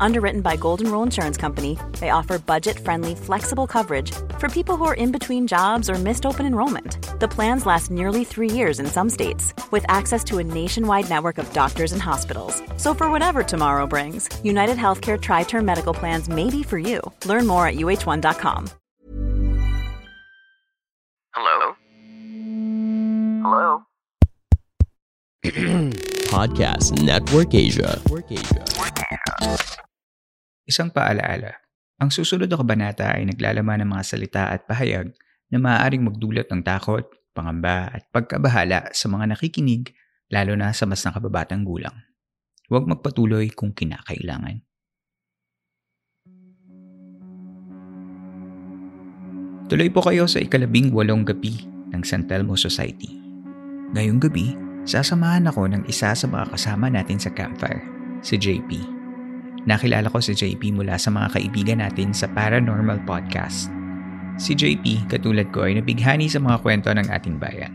Underwritten by Golden Rule Insurance Company, they offer budget friendly, flexible coverage for people who are in between jobs or missed open enrollment. The plans last nearly three years in some states, with access to a nationwide network of doctors and hospitals. So, for whatever tomorrow brings, United Healthcare Tri Term Medical Plans may be for you. Learn more at uh1.com. Hello? Hello? Podcast Network Asia. Isang paalaala. Ang susunod na kabanata ay naglalaman ng mga salita at pahayag na maaaring magdulot ng takot, pangamba at pagkabahala sa mga nakikinig lalo na sa mas nakababatang gulang. Huwag magpatuloy kung kinakailangan. Tuloy po kayo sa ikalabing walong gabi ng San Telmo Society. Ngayong gabi, sasamahan ako ng isa sa mga kasama natin sa campfire, si JP. Nakilala ko si JP mula sa mga kaibigan natin sa Paranormal Podcast. Si JP, katulad ko, ay nabighani sa mga kwento ng ating bayan.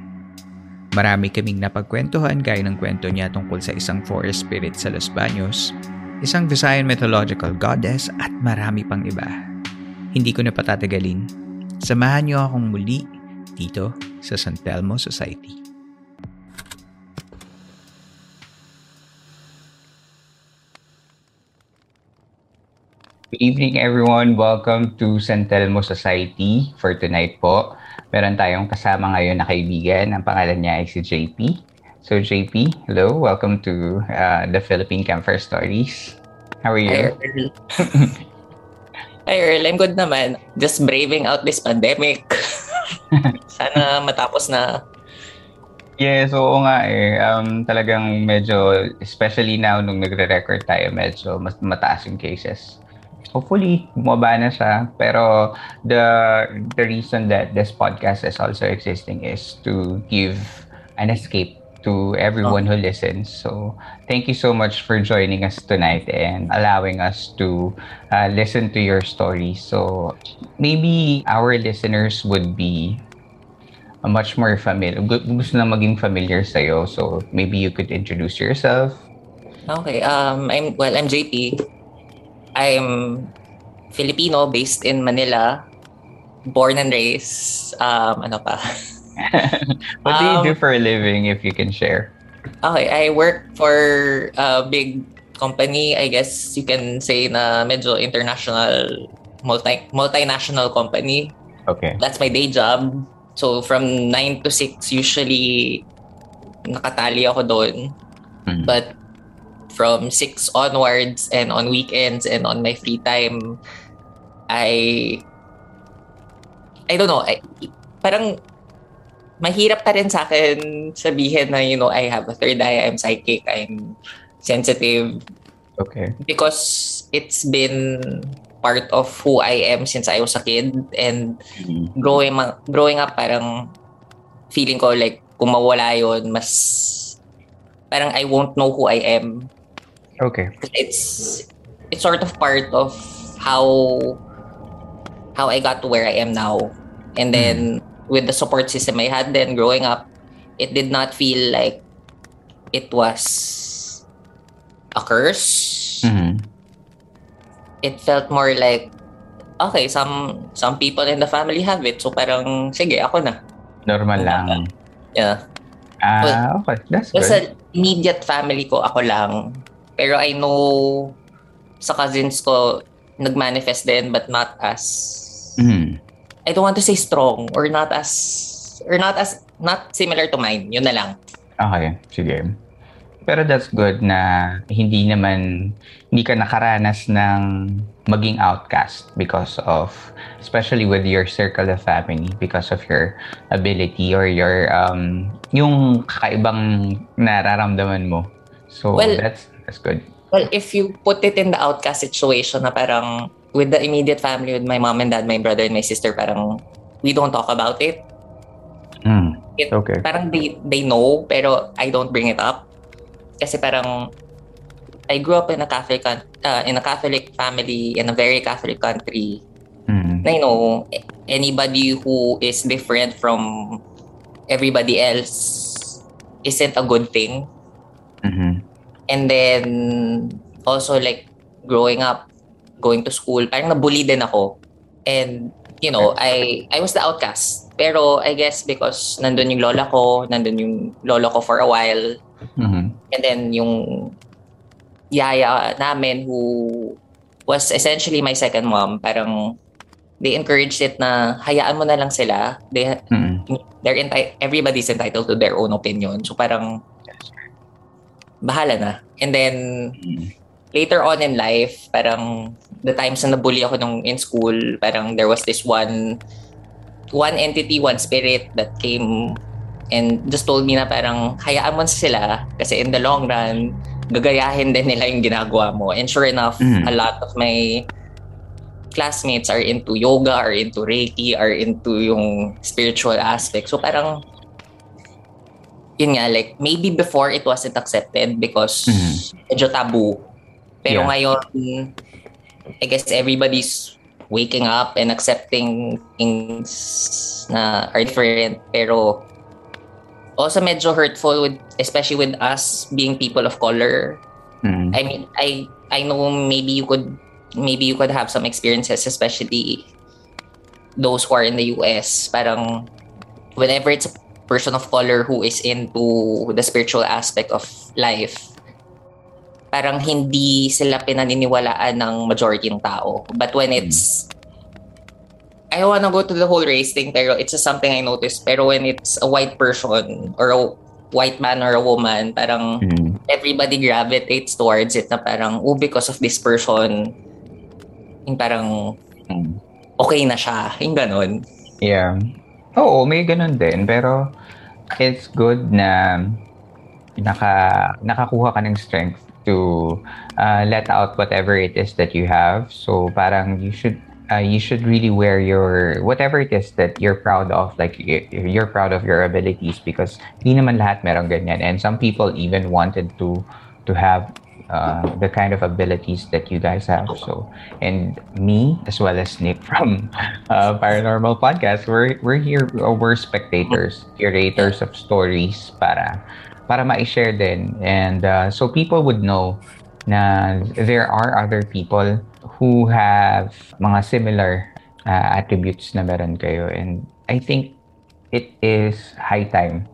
Marami kaming napagkwentuhan gaya ng kwento niya tungkol sa isang forest spirit sa Los Baños, isang Visayan mythological goddess at marami pang iba. Hindi ko na patatagalin. Samahan niyo akong muli dito sa San Telmo Society. Good evening everyone. Welcome to San Telmo Society for tonight po. Meron tayong kasama ngayon na kaibigan. Ang pangalan niya ay si JP. So JP, hello. Welcome to uh, the Philippine Campfire Stories. How are you? Hi, Earl. Hi, Earl. I'm good naman. Just braving out this pandemic. Sana matapos na. Yes, oo nga eh. Um, talagang medyo, especially now nung nagre-record tayo, medyo mas mataas yung cases hopefully bumaba na siya. Pero the the reason that this podcast is also existing is to give an escape to everyone oh. who listens. So thank you so much for joining us tonight and allowing us to uh, listen to your story. So maybe our listeners would be much more familiar gusto na maging familiar sa'yo. So maybe you could introduce yourself. Okay um i'm well i'm jp I'm Filipino based in Manila, born and raised. Um, ano pa? what do you um, do for a living if you can share? Okay, I work for a big company. I guess you can say na medyo international, multi multinational company. Okay. That's my day job. So from 9 to 6 usually nakatali ako doon. Mm-hmm. But from 6 onwards and on weekends and on my free time, I I don't know, I, parang mahirap pa rin sa akin sabihin na, you know, I have a third eye, I'm psychic, I'm sensitive. Okay. Because it's been part of who I am since I was a kid and mm-hmm. growing growing up parang feeling ko like kung mawala yon mas parang I won't know who I am Okay. It's it's sort of part of how how I got to where I am now. And then mm. with the support system I had then growing up, it did not feel like it was a curse. Mm-hmm. It felt more like okay, some some people in the family have it. So parang sige, ako na. Normal lang. Yeah. Ah, well, okay. That's good. Sa immediate family ko, ako lang. Pero I know sa cousins ko, nag-manifest din but not as mm. I don't want to say strong or not as or not as not similar to mine. Yun na lang. Okay, sige. Pero that's good na hindi naman hindi ka nakaranas ng maging outcast because of especially with your circle of family because of your ability or your um yung kakaibang nararamdaman mo. So well, that's That's good. Well, if you put it in the outcast situation na parang with the immediate family, with my mom and dad, my brother and my sister, parang we don't talk about it. Mm, it okay. Parang they, they know, pero I don't bring it up. Kasi parang I grew up in a Catholic uh, in a Catholic family in a very Catholic country. mm-hmm. na you know anybody who is different from everybody else isn't a good thing mm-hmm. And then also like growing up going to school parang nabully din ako. And you know I I was the outcast. Pero I guess because nandun yung lola ko nandun yung lola ko for a while. Mm-hmm. and then yung yaya namin who was essentially my second mom parang they encouraged it na hayaan mo na lang sila. They mm-hmm. they're enti- everybody's entitled to their own opinion. So parang bahala na and then later on in life parang the times na nabully ako nung in school parang there was this one one entity one spirit that came and just told me na parang hayaan mo sila kasi in the long run gagayahin din nila yung ginagawa mo. And sure enough, mm. a lot of my classmates are into yoga, are into Reiki, are into yung spiritual aspect. So parang, yun nga, like, maybe before it wasn't accepted because mm. medyo taboo. Pero yeah. ngayon, I guess everybody's waking up and accepting things na are different. Pero also medyo hurtful with especially with us being people of color. Mm. I mean, I I know maybe you could maybe you could have some experiences especially those who are in the US. Parang whenever it's person of color who is into the spiritual aspect of life, parang hindi sila pinaniniwalaan ng majority ng tao. But when it's I don't wanna go to the whole race thing, pero it's just something I noticed. Pero when it's a white person or a white man or a woman, parang mm. everybody gravitates towards it na parang, oh, because of this person, yung parang mm. okay na siya. Yung ganun. Yeah. Oo, may ganun din. Pero it's good na naka, nakakuha ka ng strength to uh, let out whatever it is that you have. So parang you should uh, you should really wear your whatever it is that you're proud of like you're proud of your abilities because hindi naman lahat meron ganyan and some people even wanted to to have uh, the kind of abilities that you guys have so and me as well as Nick from uh, Paranormal Podcast we're we're here uh, we're spectators curators of stories para para ma-share din and uh, so people would know na there are other people who have mga similar uh, attributes na meron kayo. And I think it is high time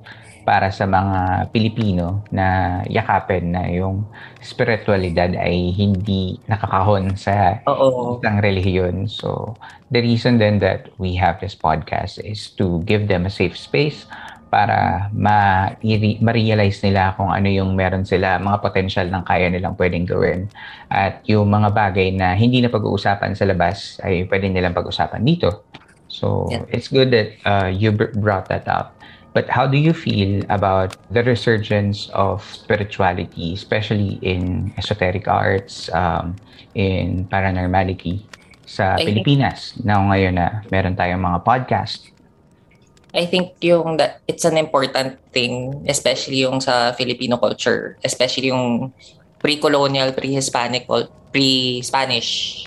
para sa mga Pilipino na yakapin na yung spiritualidad ay hindi nakakahon sa Oo. isang relihiyon. So, the reason then that we have this podcast is to give them a safe space para ma- ma-realize nila kung ano yung meron sila, mga potential ng kaya nilang pwedeng gawin. At yung mga bagay na hindi na pag-uusapan sa labas ay pwede nilang pag-usapan dito. So, yeah. it's good that uh, you brought that up. But how do you feel about the resurgence of spirituality, especially in esoteric arts, um, in paranormality sa I Pilipinas? Na ngayon na meron tayong mga podcast I think yung that it's an important thing, especially yung sa Filipino culture, especially yung pre-colonial, pre-Hispanic, pre-Spanish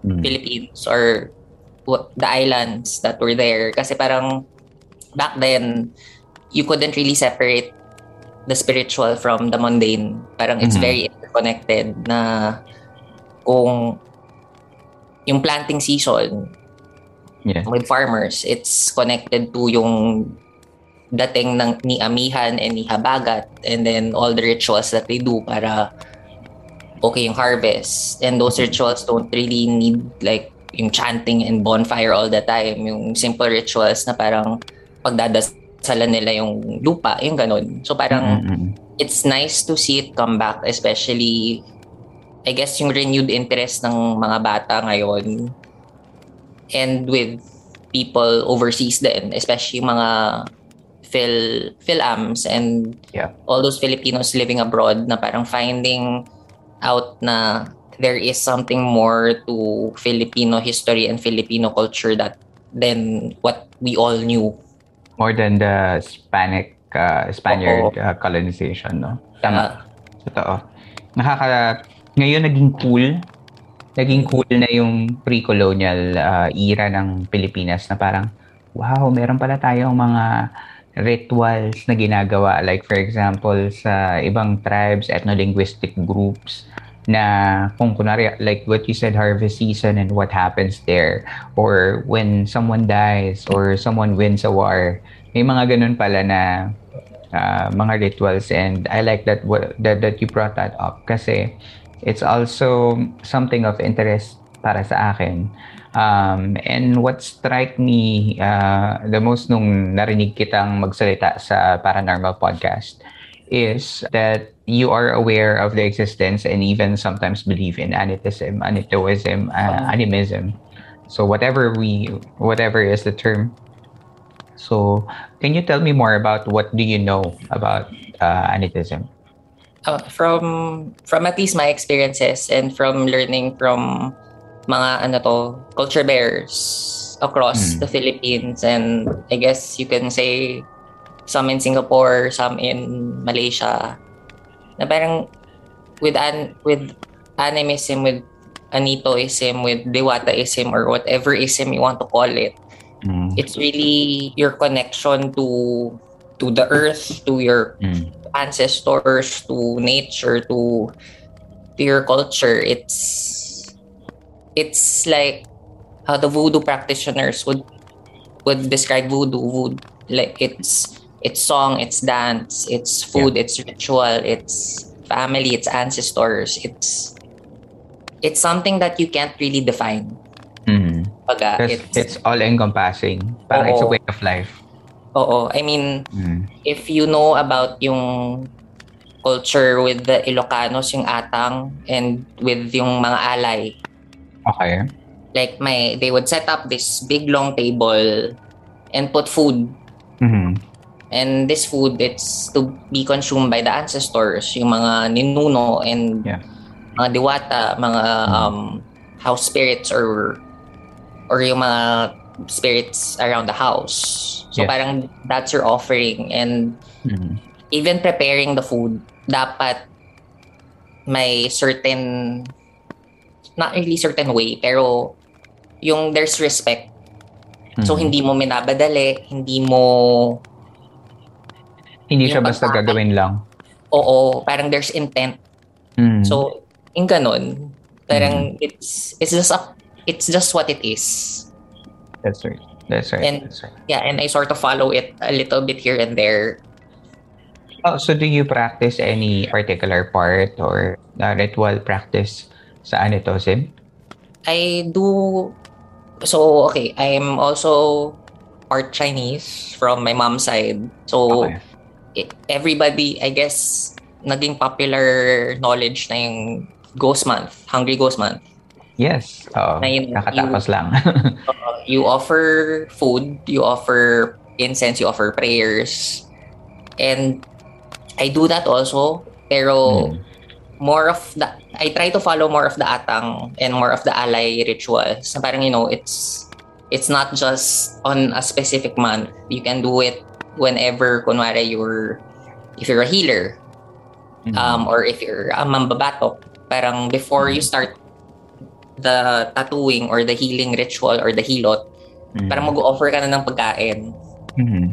mm. Philippines or the islands that were there. Kasi parang back then, you couldn't really separate the spiritual from the mundane. Parang it's mm-hmm. very interconnected na kung yung planting season, yeah. with farmers. It's connected to yung dating ng ni Amihan and ni Habagat and then all the rituals that they do para okay yung harvest. And those rituals don't really need like yung chanting and bonfire all the time. Yung simple rituals na parang pagdadasalan nila yung lupa, yung ganun. So parang mm-hmm. it's nice to see it come back especially I guess yung renewed interest ng mga bata ngayon and with people overseas then, especially mga Phil Philams and yeah. all those Filipinos living abroad na parang finding out na there is something more to Filipino history and Filipino culture that than what we all knew. More than the Hispanic uh, Spaniard uh, colonization, no? Tama. Totoo. Nakaka ngayon naging cool naging cool na yung pre-colonial uh, era ng Pilipinas na parang, wow, meron pala tayong mga rituals na ginagawa. Like for example, sa ibang tribes, ethno-linguistic groups, na kung kunwari, like what you said, harvest season and what happens there. Or when someone dies or someone wins a war. May mga ganun pala na uh, mga rituals and I like that, that that you brought that up kasi it's also something of interest para sa akin. Um, and what strike me uh, the most nung narinig kitang magsalita sa Paranormal Podcast is that you are aware of the existence and even sometimes believe in anitism, anitoism, uh, animism. So whatever we, whatever is the term. So can you tell me more about what do you know about uh, anitism? Uh, from from at least my experiences and from learning from mga ano to culture bears across mm. the Philippines and I guess you can say some in Singapore, some in Malaysia na parang with an with animism, with Anitoism, with Dewataism or whatever ism you want to call it. Mm. It's really your connection to to the earth, to your mm. ancestors, to nature, to to your culture. It's it's like how the voodoo practitioners would would describe voodoo. Would like it's it's song, it's dance, it's food, yeah. it's ritual, it's family, it's ancestors, it's it's something that you can't really define. Mm-hmm. Baga, it's, it's all encompassing. Parang oo. it's a way of life. Oo. I mean, mm. if you know about yung culture with the Ilocanos, yung atang, and with yung mga alay. Okay. Like, may, they would set up this big long table and put food. And this food, it's to be consumed by the ancestors, yung mga ninuno and yeah. mga diwata, mga mm-hmm. um, house spirits or or yung mga spirits around the house. So yeah. parang that's your offering and mm-hmm. even preparing the food, dapat may certain not really certain way pero yung there's respect. Mm-hmm. So hindi mo minabadali, hindi mo hindi siya basta gagawin lang. Oo, parang there's intent. Mm. So, in ganun, parang mm. it's it's just a, it's just what it is. That's right. That's right. And That's right. yeah, and I sort of follow it a little bit here and there. Oh, so do you practice any particular part or uh, ritual practice sa anitosim? I do so okay, I'm also part Chinese from my mom's side. So okay everybody, I guess, naging popular knowledge na yung Ghost Month, Hungry Ghost Month. Yes. Oh, na yun, nakatapos you, lang. uh, you offer food, you offer incense, you offer prayers. And I do that also. Pero mm. more of the, I try to follow more of the atang and more of the alay rituals. Parang, you know, it's, it's not just on a specific month. You can do it whenever kunwari you're if you're a healer mm-hmm. um or if you're a mambabatok parang before mm-hmm. you start the tattooing or the healing ritual or the hilot mm-hmm. parang mag-offer ka na ng pagkain mm-hmm.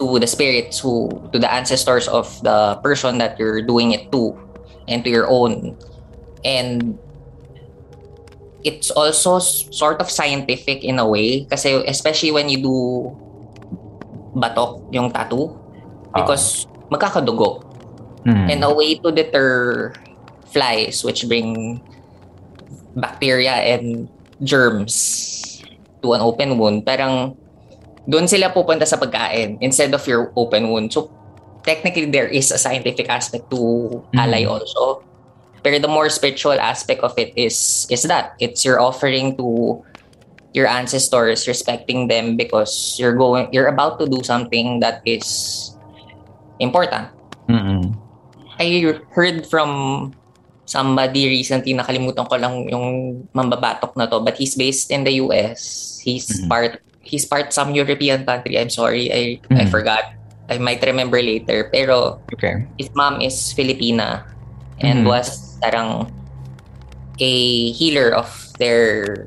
to the spirits who to the ancestors of the person that you're doing it to and to your own and it's also sort of scientific in a way kasi especially when you do batok yung tattoo because uh, magkakadugo. Mm. And a way to deter flies which bring bacteria and germs to an open wound, parang doon sila pupunta sa pagkain instead of your open wound. So technically there is a scientific aspect to mm. alay also. Pero the more spiritual aspect of it is is that it's your offering to your ancestors, respecting them because you're going, you're about to do something that is important. Mm-hmm. I heard from somebody recently, nakalimutan ko lang yung mambabatok na to, but he's based in the US. He's mm-hmm. part, he's part some European country. I'm sorry, I mm-hmm. I forgot. I might remember later. Pero okay. his mom is Filipina and mm-hmm. was tarang a healer of their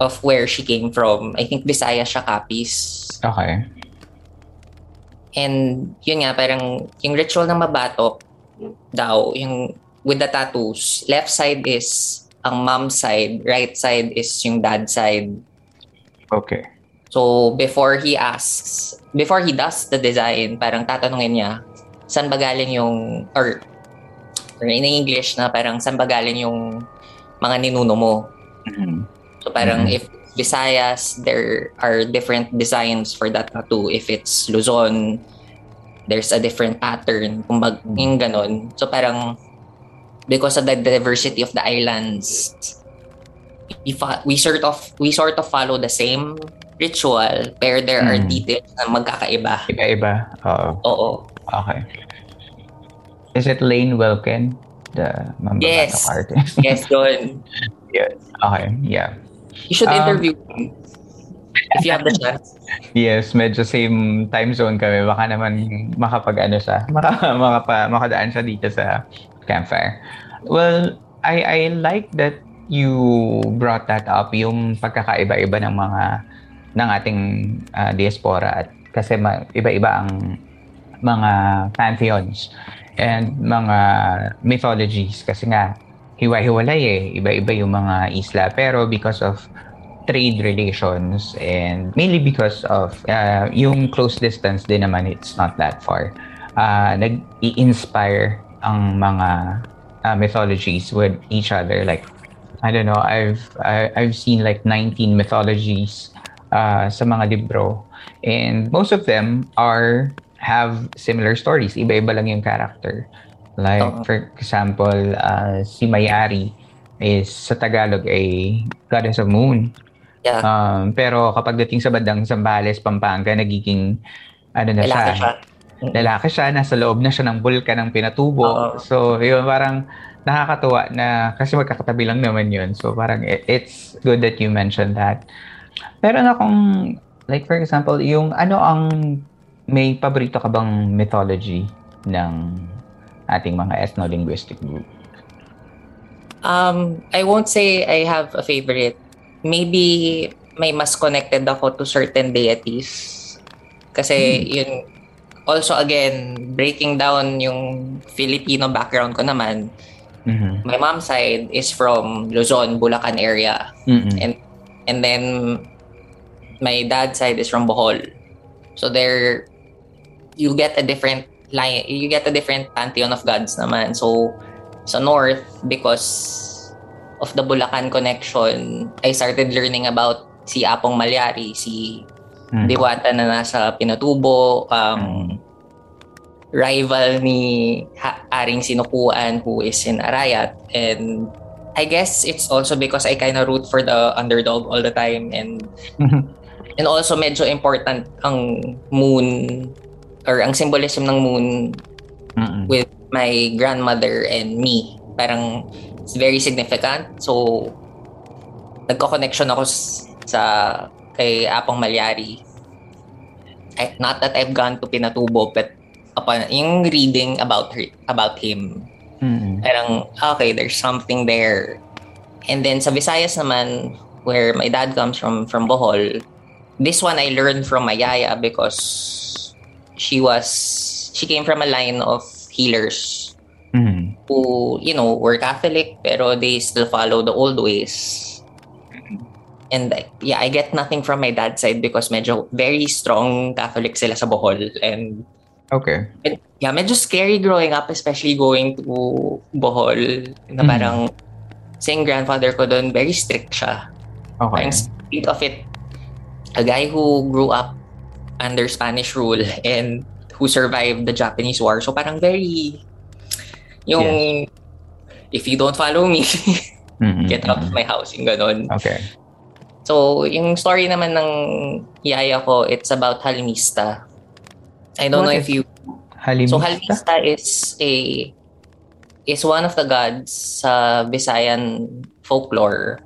of where she came from. I think Bisaya siya Capiz. Okay. And yun nga, parang yung ritual ng mabatok daw, yung with the tattoos, left side is ang mom side, right side is yung dad side. Okay. So before he asks, before he does the design, parang tatanungin niya, saan ba galing yung, or, or in English na parang saan ba galing yung mga ninuno mo. Mm-hmm. So parang Mhm. if Visayas, there are different designs for that tattoo. If it's Luzon, there's a different pattern. Kumbag, yung ganon. So parang, because of the diversity of the islands, we, fa- we sort of we sort of follow the same ritual, pero there are Mm. details na magkakaiba. Iba-iba. Oo. Oo. Okay. Is it Lane Wilkin? The mambabatok Yes. artist? Yes, yun. yes. Okay. Yeah. You should Um, interview him if you have the chance. Yes, medyo same time zone kami. Baka naman makapag ano siya, maka, makapa, makadaan siya dito sa campfire. Well, I I like that you brought that up, yung pagkakaiba-iba ng mga ng ating ah, diaspora at kasi ma, iba-iba ang mga pantheons and mga mythologies kasi nga hiwa-hiwalay eh. Iba-iba yung mga isla. Pero because of trade relations and mainly because of uh, yung close distance din naman it's not that far. Uh, nag-i-inspire ang mga uh, mythologies with each other. Like I don't know I've I, I've seen like 19 mythologies uh, sa mga libro. And most of them are have similar stories. Iba-iba lang yung character like for example uh, si Mayari is sa Tagalog ay goddess of moon Yeah. Um, pero kapag dating sa bandang Zambales, Pampanga, nagiging ano na Lalaki siya, siya. lalaki siya, nasa loob na siya ng bulkan ng pinatubo. Oo. So, yun, parang nakakatuwa na, kasi magkakatabi lang naman yun. So, parang it- it's good that you mentioned that. Pero na kung, like for example, yung ano ang, may paborito ka bang mythology ng ating mga ethno-linguistic group? Um, I won't say I have a favorite. Maybe may mas connected ako to certain deities. Kasi yun, also again, breaking down yung Filipino background ko naman, Mhm. my mom's side is from Luzon, Bulacan area. Mhm. And and then my dad's side is from Bohol. So there you get a different line you get a different pantheon of gods naman. So sa north because of the Bulacan connection, I started learning about si Apong Malyari, si Mhm. Diwata na nasa Pinatubo, um, rival ni ha- Aring Sinukuan who is in Arayat. And I guess it's also because I kind of root for the underdog all the time and and also medyo important ang moon or ang symbolism ng moon Mhm. with my grandmother and me. Parang it's very significant. So nagko-connection ako sa kay Apong Malyari. I, not that I've gone to Pinatubo but upon yung reading about her, about him Mhm. parang okay there's something there and then sa Visayas naman where my dad comes from from Bohol this one I learned from my yaya because she was she came from a line of healers Mhm. who you know were Catholic pero they still follow the old ways and yeah I get nothing from my dad's side because medyo very strong Catholic sila sa Bohol and Okay. Med- yeah, medyo scary growing up, especially going to Bohol. Na Mhm. parang, saying grandfather ko doon, very strict siya. Okay. Parang think of it, a guy who grew up under Spanish rule and who survived the Japanese war. So parang very, yung, if you don't follow me, Mhm. get out of my house, yung ganon. Okay. So, yung story naman ng yaya ko, it's about Halimista. I don't What know if you Halimista? So Halmista is a is one of the gods sa Visayan folklore.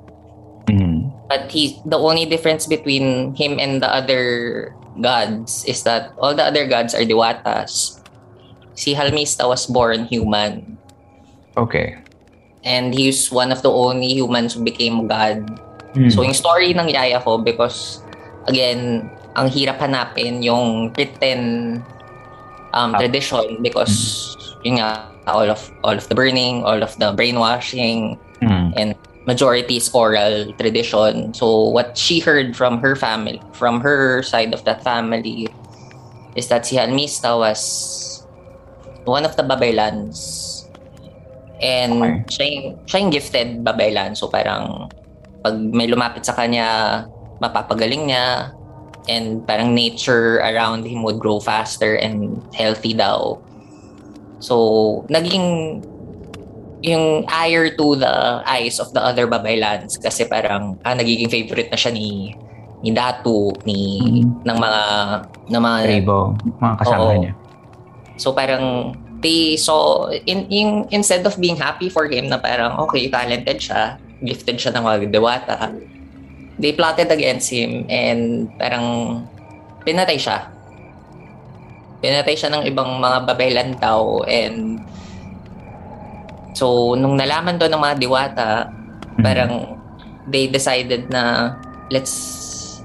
Mhm. But he the only difference between him and the other gods is that all the other gods are diwatas. Si Halmista was born human. Okay. and he's one of the only humans who became God. Mm. So yung story ng yaya ko because again, ang hirap hanapin yung written um, tradition because mm. yun nga all of all of the burning, all of the brainwashing mm. and majority is oral tradition. So what she heard from her family, from her side of that family is that si Halmista was one of the babaylans And okay. siya, yung, siya yung gifted babaylan. So parang pag may lumapit sa kanya, mapapagaling niya. And parang nature around him would grow faster and healthy daw. So, naging yung ire to the eyes of the other babaylans kasi parang ah, nagiging favorite na siya ni ni Datu ni mm-hmm. ng mga ng mga Rebo, mga kasama oo. niya. So parang they saw in, in instead of being happy for him na parang okay talented siya gifted siya ng mga dewata they plotted against him and parang pinatay siya pinatay siya ng ibang mga babaylan tao and so nung nalaman to ng mga diwata mm-hmm. parang they decided na let's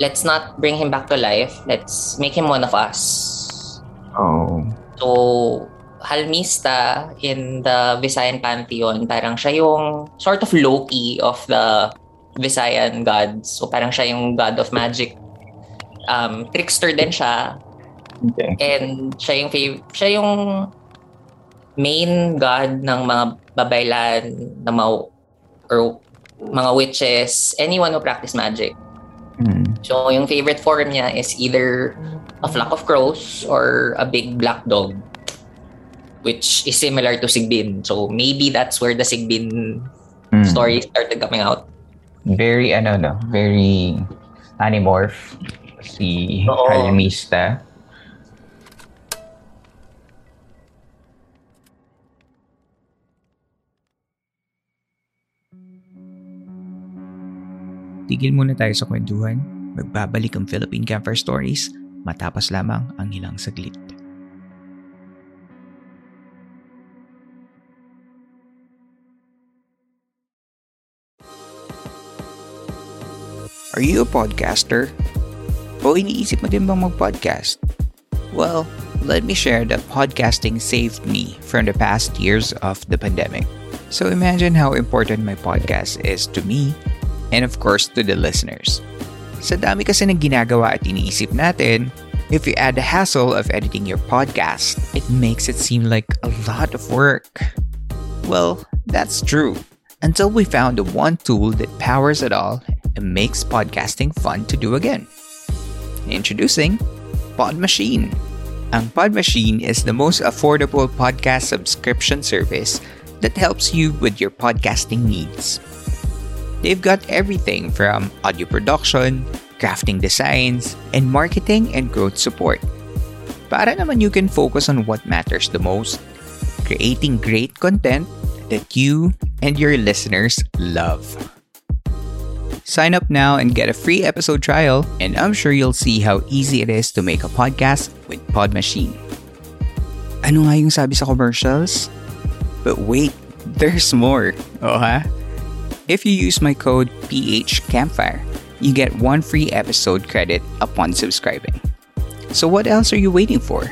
let's not bring him back to life let's make him one of us oh So, Halmista in the Visayan pantheon, parang siya yung sort of Loki of the Visayan gods. So parang siya yung god of magic. Um, trickster din siya. Okay. And siya yung fav- siya yung main god ng mga babaylan, ng mga or mga witches, anyone who practice magic. Mm. So yung favorite form niya is either a flock of crows or a big black dog which is similar to Sigbin. So maybe that's where the Sigbin mm. story started coming out. Very ano no, very animorph si Oo. Halimista. Tigil muna tayo sa kwentuhan. Magbabalik ang Philippine Campfire Stories matapos lamang ang ilang saglit. Are you a podcaster? O iniisip mo din bang mag-podcast? Well, let me share that podcasting saved me from the past years of the pandemic. So imagine how important my podcast is to me and of course to the listeners. Sa dami kasi ng ginagawa at iniisip natin, if you add the hassle of editing your podcast, it makes it seem like a lot of work. Well, that's true. Until we found the one tool that powers it all and makes podcasting fun to do again. Introducing Pod Machine. Ang Pod Machine is the most affordable podcast subscription service that helps you with your podcasting needs. They've got everything from audio production, crafting designs, and marketing and growth support. Para naman you can focus on what matters the most, creating great content that you and your listeners love. Sign up now and get a free episode trial, and I'm sure you'll see how easy it is to make a podcast with Pod Machine. Ano nga yung sabi sa commercials? But wait, there's more. Oh ha? If you use my code PHCampfire, you get one free episode credit upon subscribing. So, what else are you waiting for?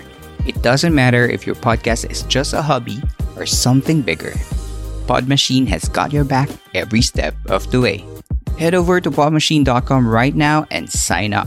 It doesn't matter if your podcast is just a hobby or something bigger. Podmachine has got your back every step of the way. Head over to podmachine.com right now and sign up.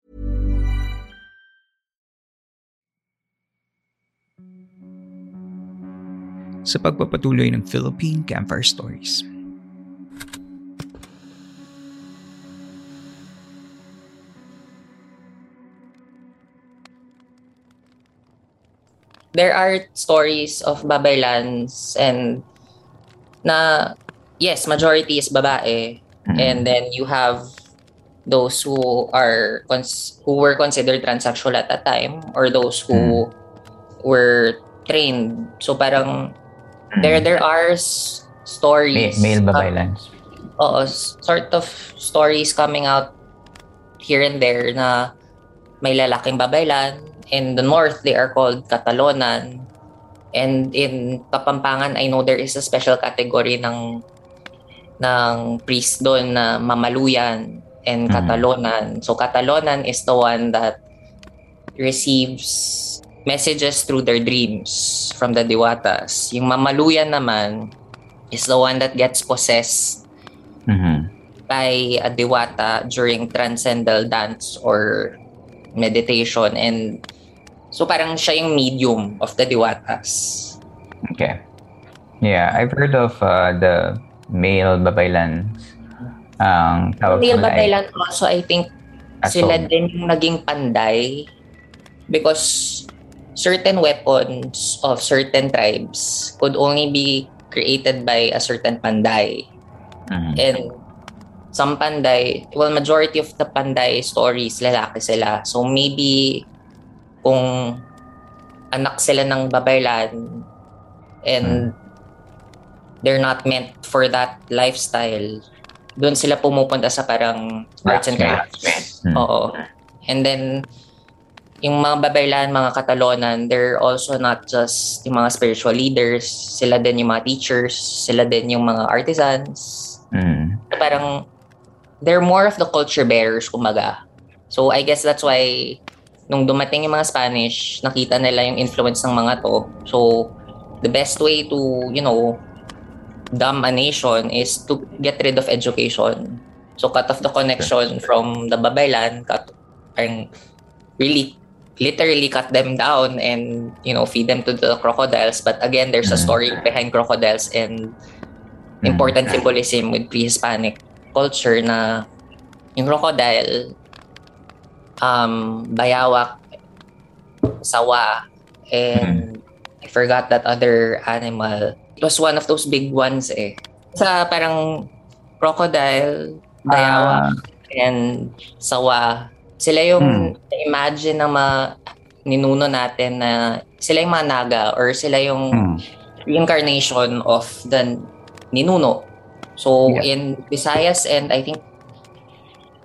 Sa pagpapatuloy ng Philippine Campfire Stories. there are stories of babaylands and na yes, majority is babae. Mm-hmm. And then you have those who are cons- who were considered transsexual at that time or those who Mm. were trained. So parang there there are s- Ma- stories Mm. male uh, babaylans. Oo, s- sort of stories coming out here and there na may lalaking babaylan. In the north, they are called Catalonan. And in Kapampangan, I know there is a special category ng ng priest doon na mamaluyan and Mhm. Catalonan. So Catalonan is the one that receives messages through their dreams from the diwatas. Yung mamaluyan naman is the one that gets possessed Mhm. by a diwata during transcendental dance or meditation and so parang siya yung medium of the diwatas. Okay. Yeah, I've heard of uh, the male. Ang tawag Male nila ay Babaylan also I think sila din yung naging panday because certain weapons of certain tribes could only be created by a certain panday. Mhm. And some panday, well, majority of the panday stories, lalaki sila. So maybe kung anak sila ng babaylan and they're not meant for that lifestyle, doon sila pumupunta sa parang arts and crafts. Hmm. Oo. And then, yung mga babaylan, mga katalonan, they're also not just yung mga spiritual leaders, sila din yung mga teachers, sila din yung mga artisans, Mm. parang they're more of the culture bearers kumaga. So I guess that's why nung dumating yung mga Spanish, nakita nila yung influence ng mga to. So the best way to, you know, dumb a nation is to get rid of education. So cut off the connection from the babaylan, cut and really literally cut them down and you know feed them to the crocodiles but again there's a Mhm. story behind crocodiles and important symbolism with pre-Hispanic culture na yung crocodile, um, bayawak, sawa, and I forgot that other animal. It was one of those big ones eh. Sa parang crocodile, bayawak, and sawa, sila yung imagine ng mga ninuno natin na sila yung mga naga or sila yung Mm. reincarnation of the ninuno. So Yeah. in Visayas and I think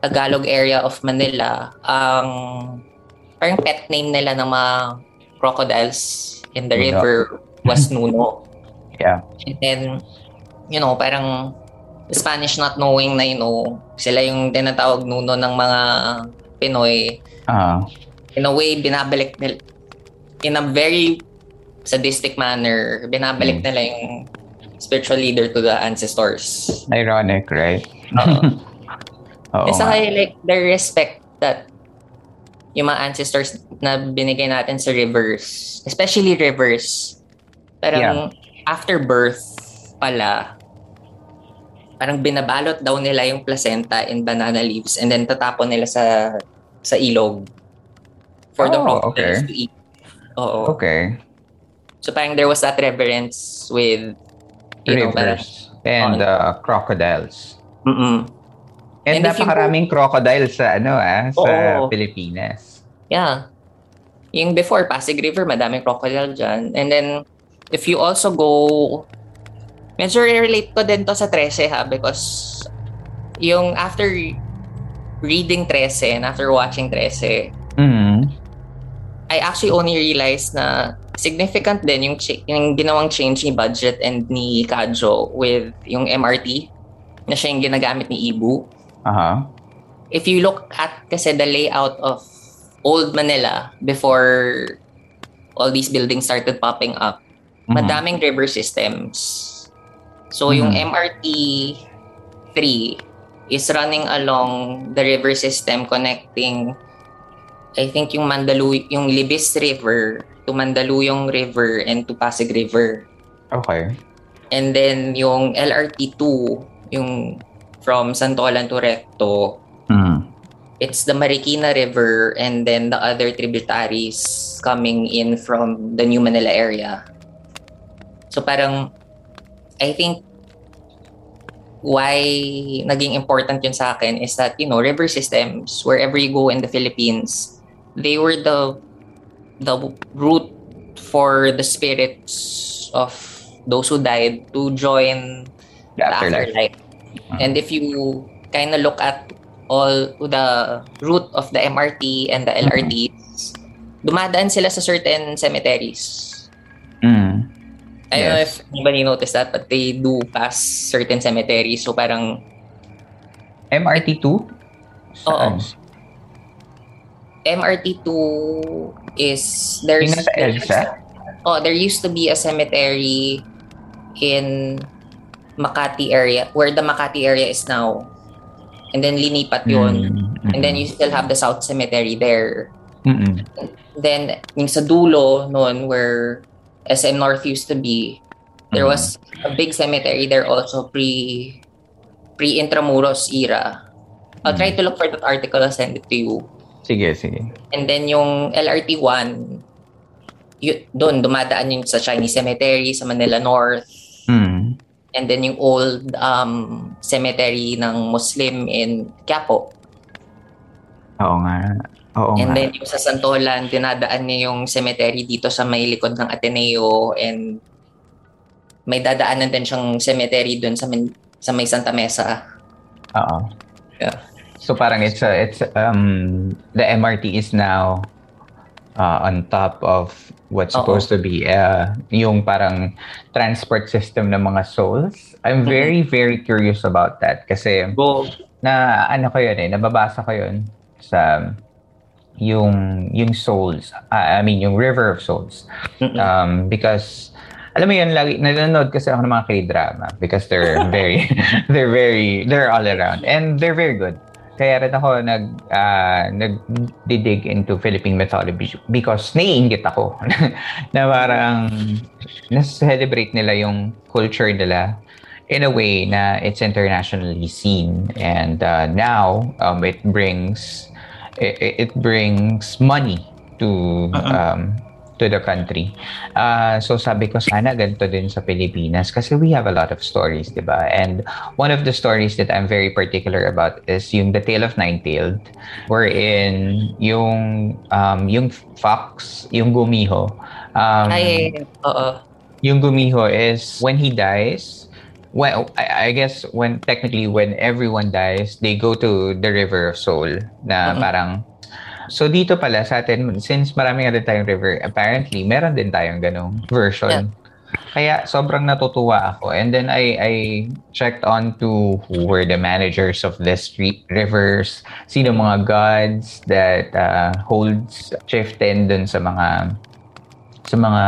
Tagalog area of Manila, ang parang pet name nila ng mga crocodiles in the Nuno. river was Nuno. Yeah. And then, you know, parang Spanish not knowing na, you know, sila yung tinatawag Nuno ng mga Pinoy. Ah. In a way, binabalik nila, in a very sadistic manner, binabalik Mm. nila yung spiritual leader to the ancestors. ironic, right? Oo. Oo. And saka nga. like the respect that yung mga ancestors na binigay natin sa rivers, especially rivers, parang after birth pala, parang binabalot daw nila yung placenta in banana leaves and then tatapon nila sa sa ilog for the Oh, crocodiles okay. to eat. Oo. Okay. So parang there was that reverence with you know, parang, Rivers and uh, crocodiles. mm And, And napakaraming crocodiles sa ano ah, sa Oo. Pilipinas. Yeah. Yung before, Pasig River, madaming crocodile dyan. And then, if you also go, medyo relate ko din to sa 13 ha, because yung after reading 13 and after watching 13, Mm. I actually only realized na significant din yung, yung ginawang change ni budget and ni Kadjo with yung MRT na siya yung ginagamit ni Ibu. Uh-huh. If you look at kasi the layout of old Manila before all these buildings started popping up, mm-hmm. madaming river systems. So mm-hmm. yung MRT 3 is running along the river system connecting I think yung Mandalu yung Libis River to Mandaluyong River and to Pasig River. Okay. And then yung LRT2, yung from Santolan to Recto, mm. it's the Marikina River and then the other tributaries coming in from the New Manila area. So parang, I think, why naging important yun sa akin is that, you know, river systems, wherever you go in the Philippines, they were the the route for the spirits of those who died to join the, the afterlife. afterlife. Uh-huh. And if you kind of look at all the route of the MRT and the LRT, mm-hmm. dumadaan sila sa certain cemeteries. Mm. I don't know if anybody noticed that, but they do pass certain cemeteries. So parang... MRT2? Oo. MRT2 is there's, there's oh there used to be a cemetery in Makati area where the Makati area is now and then linipat yon mm-hmm. and then you still have the South Cemetery there mm-hmm. then yung sa dulo noon where SM North used to be there mm-hmm. was a big cemetery there also pre pre Intramuros era I'll try to look for that article and send it to you Sige, sige. And then yung LRT1, y- doon dumadaan yung sa Chinese Cemetery sa Manila North. Mm. And then yung old um, cemetery ng Muslim in Quiapo. Oo nga. Oo and nga. then yung sa Santolan, dinadaan niya yung cemetery dito sa may likod ng Ateneo and may dadaanan din siyang cemetery doon sa, sa may Santa Mesa. Oo. Yeah. So parang it's a, it's um the MRT is now uh, on top of what's supposed Uh-oh. to be uh, yung parang transport system ng mga souls. I'm mm-hmm. very very curious about that kasi Go. na ano ko yun eh nababasa ko yun sa yung yung souls uh, I mean yung river of souls. Um because alam mo yun lagi nanonood kasi ako ng mga K-drama because they're very they're very they're all around and they're very good. Kaya rin ako nag uh, nag-dig into Philippine mythology because naiingit ako na parang na-celebrate nila yung culture nila in a way na it's internationally seen and uh, now um, it brings it, it brings money to uh-huh. um, to the country. Uh, so sabi ko sana ganito din sa Pilipinas kasi we have a lot of stories, di ba? And one of the stories that I'm very particular about is yung The Tale of Nine-Tailed wherein yung um, yung fox, yung gumiho. Um, Ay, oo. Yung gumiho is when he dies, well, I, I guess when technically when everyone dies, they go to the River of Soul na uh-huh. parang So dito pala sa atin, since marami nga din tayong river, apparently meron din tayong ganong version. Yeah. Kaya sobrang natutuwa ako. And then I I checked on to who were the managers of the street rivers, sino mga gods that uh, holds chieftain dun sa mga sa mga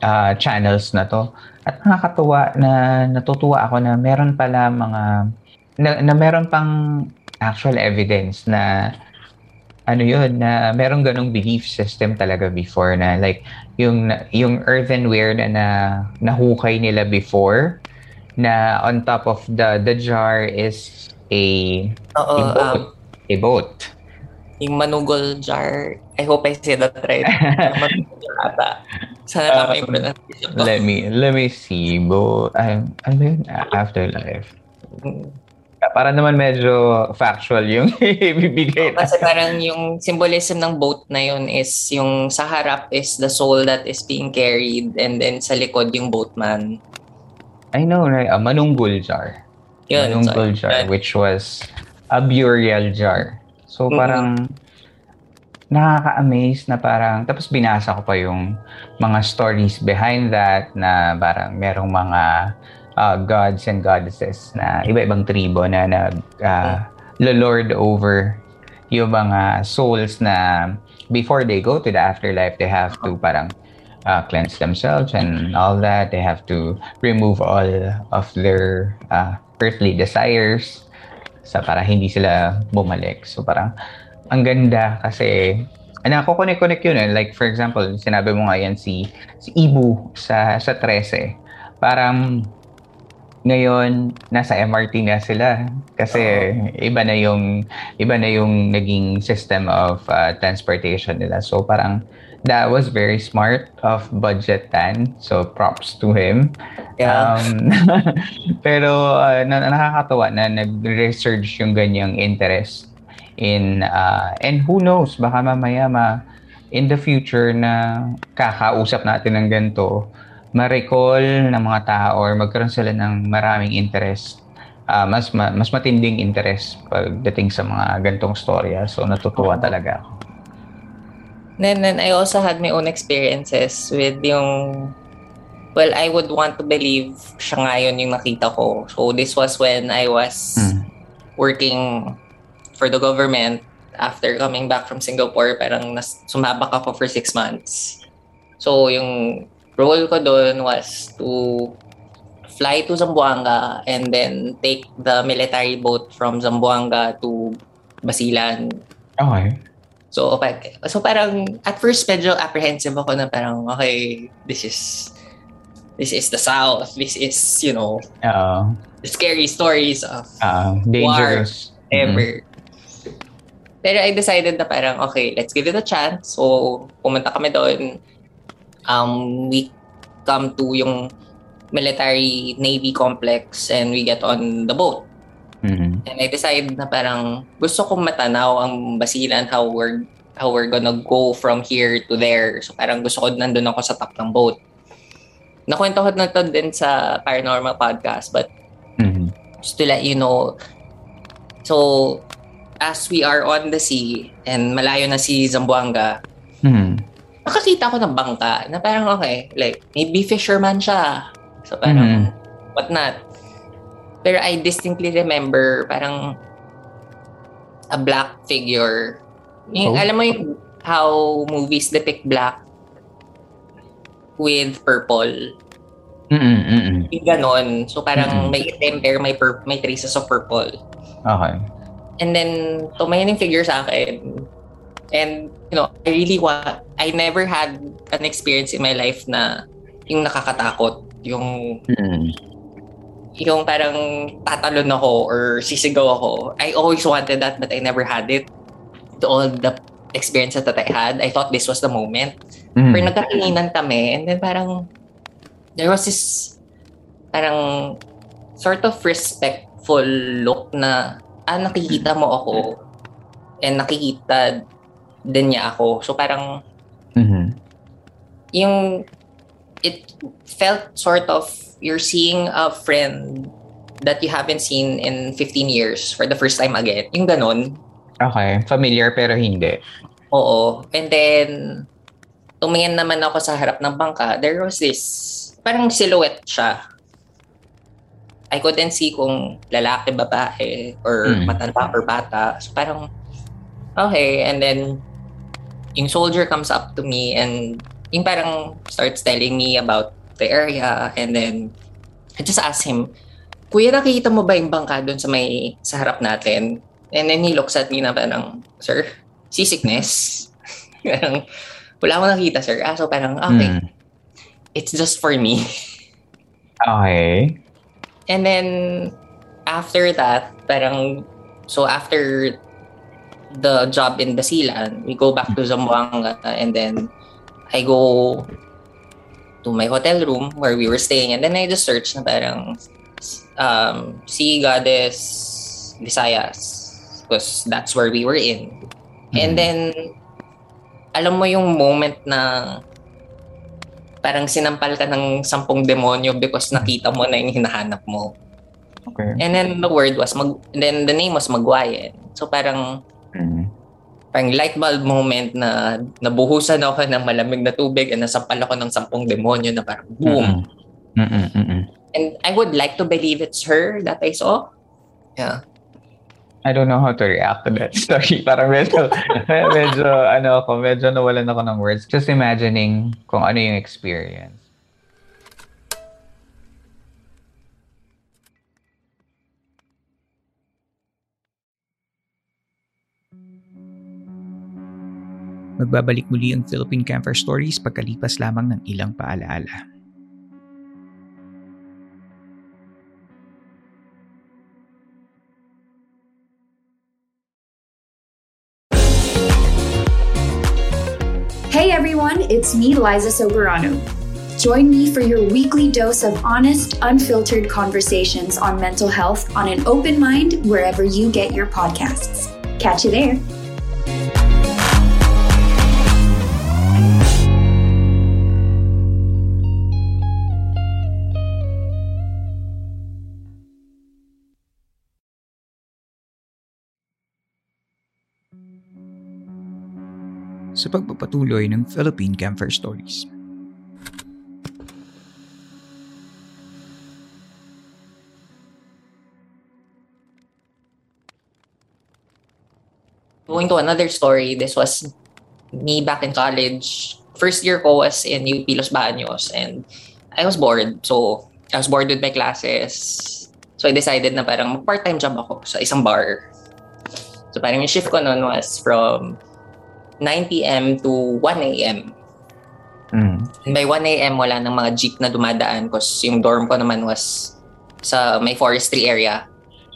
uh, channels na to. At nakakatuwa na natutuwa ako na meron pala mga na, na meron pang actual evidence na ano yun, na merong ganong belief system talaga before na like yung yung earthenware na, na nahukay nila before na on top of the the jar is a Oo, a boat. Um, a boat. Yung manugol jar. I hope I say that right. manugol ata. Sana um, pronunciation Let me let me see. Bo, um, ano yun? Afterlife. Mm. Para naman medyo factual yung ibibigay. Oh, kasi parang yung symbolism ng boat na yun is yung sa harap is the soul that is being carried and then sa likod yung boatman. I know, right? A manunggul jar. Yun, manunggul jar, which was a burial jar. So parang, mm-hmm. Nakaka-amaze na parang, tapos binasa ko pa yung mga stories behind that na parang merong mga uh, gods and goddesses na iba-ibang tribo na nag uh, lord over yung mga souls na before they go to the afterlife, they have to parang uh, cleanse themselves and all that. They have to remove all of their uh, earthly desires sa para hindi sila bumalik. So parang ang ganda kasi ako connect-connect yun eh. Like for example, sinabi mo nga yan si, si Ibu sa, sa 13. Parang ngayon nasa MRT na sila kasi uh-huh. iba na yung iba na yung naging system of uh, transportation nila. So parang that was very smart of budget Tan. So props to him. Yeah. Um, pero uh, na, nakakatawa na nag-resurge yung ganyang interest in uh, and who knows baka mamaya ma in the future na kakausap natin ng ganito ma-recall ng mga tao or magkaroon sila ng maraming interest uh, mas ma, mas matinding interest pagdating sa mga gantong storya so natutuwa talaga ako Then, then I also had my own experiences with yung well, I would want to believe siya nga yun yung nakita ko. So, this was when I was hmm. working for the government after coming back from Singapore. Parang nas- sumabak ako for six months. So, yung role ko doon was to fly to Zamboanga and then take the military boat from Zamboanga to Basilan. Okay. So, okay. So, parang, at first, medyo apprehensive ako na parang, okay, this is, this is the South. This is, you know, uh, the scary stories of uh, dangerous. war ever. Mm-hmm. Pero I decided na parang, okay, let's give it a chance. So, pumunta kami doon. Um, we come to yung military Navy complex and we get on the boat. Mm-hmm. And I decided na parang gusto kong matanaw ang Basilan how we're how we're gonna go from here to there. So parang gusto ko nandun ako sa top ng boat. Nakwento ko na to din sa Paranormal Podcast but mm-hmm. just to let you know so as we are on the sea and malayo na si Zamboanga mm-hmm. nakakita ko ng bangka na parang okay like maybe fisherman siya so parang mm-hmm. what not pero I distinctly remember parang a black figure. Yung, oh. Alam mo yung how movies depict black with purple. Mm-mm, mm-mm. Yung ganon. So parang mm-mm. may itim pero may, pur- may traces of purple. Okay. And then, tumayan yung figure sa akin. And, you know, I really want, I never had an experience in my life na yung nakakatakot. Yung, mm yung parang tatalon ako or sisigaw ako. I always wanted that but I never had it. To all the experiences that I had, I thought this was the moment. Mm. Pero nagkakinginan kami and then parang there was this parang sort of respectful look na ah, nakikita mo ako and nakikita din niya ako. So parang mm-hmm. yung it felt sort of you're seeing a friend that you haven't seen in 15 years for the first time again. Yung ganon. Okay. Familiar pero hindi. Oo. And then, tumingin naman ako sa harap ng bangka. There was this, parang silhouette siya. I couldn't see kung lalaki, babae, or mm. matanda or bata. So parang, okay. And then, yung soldier comes up to me and yung parang starts telling me about the area and then I just asked him, Kuya, nakikita mo ba yung bangka doon sa may sa harap natin? And then he looks at me na parang, Sir, seasickness? parang, wala akong nakita, sir. Ah, so parang, okay. Mm. It's just for me. Okay. And then, after that, parang, so after the job in Basilan, we go back to Zamboanga and then I go to my hotel room where we were staying and then I just searched na parang um, Sea Goddess Visayas because that's where we were in. Mm-hmm. And then alam mo yung moment na parang sinampal ka ng sampung demonyo because nakita mo na yung hinahanap mo. Okay. And then the word was mag then the name was Magwayen. So parang mm-hmm. parang light bulb moment na nabuhusan ako ng malamig na tubig at nasampal ako ng sampung demonyo na parang boom. Mm-mm. Mm-mm. And I would like to believe it's her that I saw. Yeah. I don't know how to react to that story. Parang medyo, medyo, ano ako, medyo nawalan ako ng words. Just imagining kung ano yung experience. Magbabalik muli ang Philippine Camper Stories pagkalipas lamang ng ilang paalaala. Hey everyone, it's me, Liza Soberano. Join me for your weekly dose of honest, unfiltered conversations on mental health on an open mind wherever you get your podcasts. Catch you there. Sa pagpapatuloy ng Philippine Camper Stories. Going to another story, this was me back in college. First year ko was in UP Los Baños and I was bored. So, I was bored with my classes. So, I decided na parang mag-part-time job ako sa isang bar. So, parang yung shift ko noon was from 9 p.m. to 1 a.m. Mm. And by 1 a.m. wala nang mga jeep na dumadaan kasi yung dorm ko naman was sa may forestry area.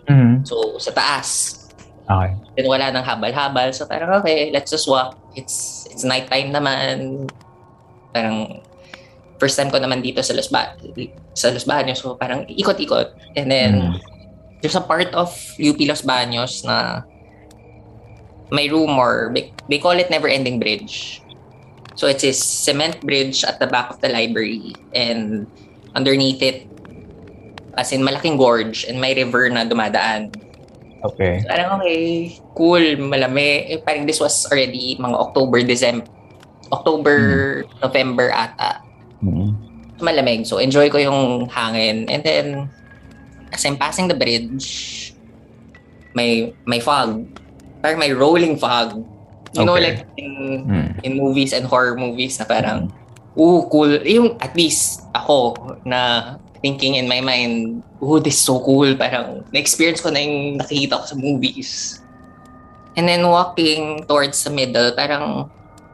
Mm. So, sa taas. Okay. Then wala nang habal-habal. So parang okay, let's just walk. It's it's nighttime naman. Parang first time ko naman dito sa Los ba sa Los Baños. So parang ikot-ikot. And then Mm. there's a part of UP Los Baños na may rumor. They, call it Never Ending Bridge. So it's a cement bridge at the back of the library and underneath it as in malaking gorge and may river na dumadaan. Okay. Parang okay, cool, malami. Eh, parang this was already mga October, December, October, November ata. Mm. Malamig. So, enjoy ko yung hangin. And then, as I'm passing the bridge, may may fog. Parang may rolling fog. You know, Okay. like in, Mm. in movies and horror movies na parang, ooh, cool. Yung at least ako na thinking in my mind, oh, this is so cool. Parang na-experience ko na yung nakikita ko sa movies. And then walking towards the middle, parang,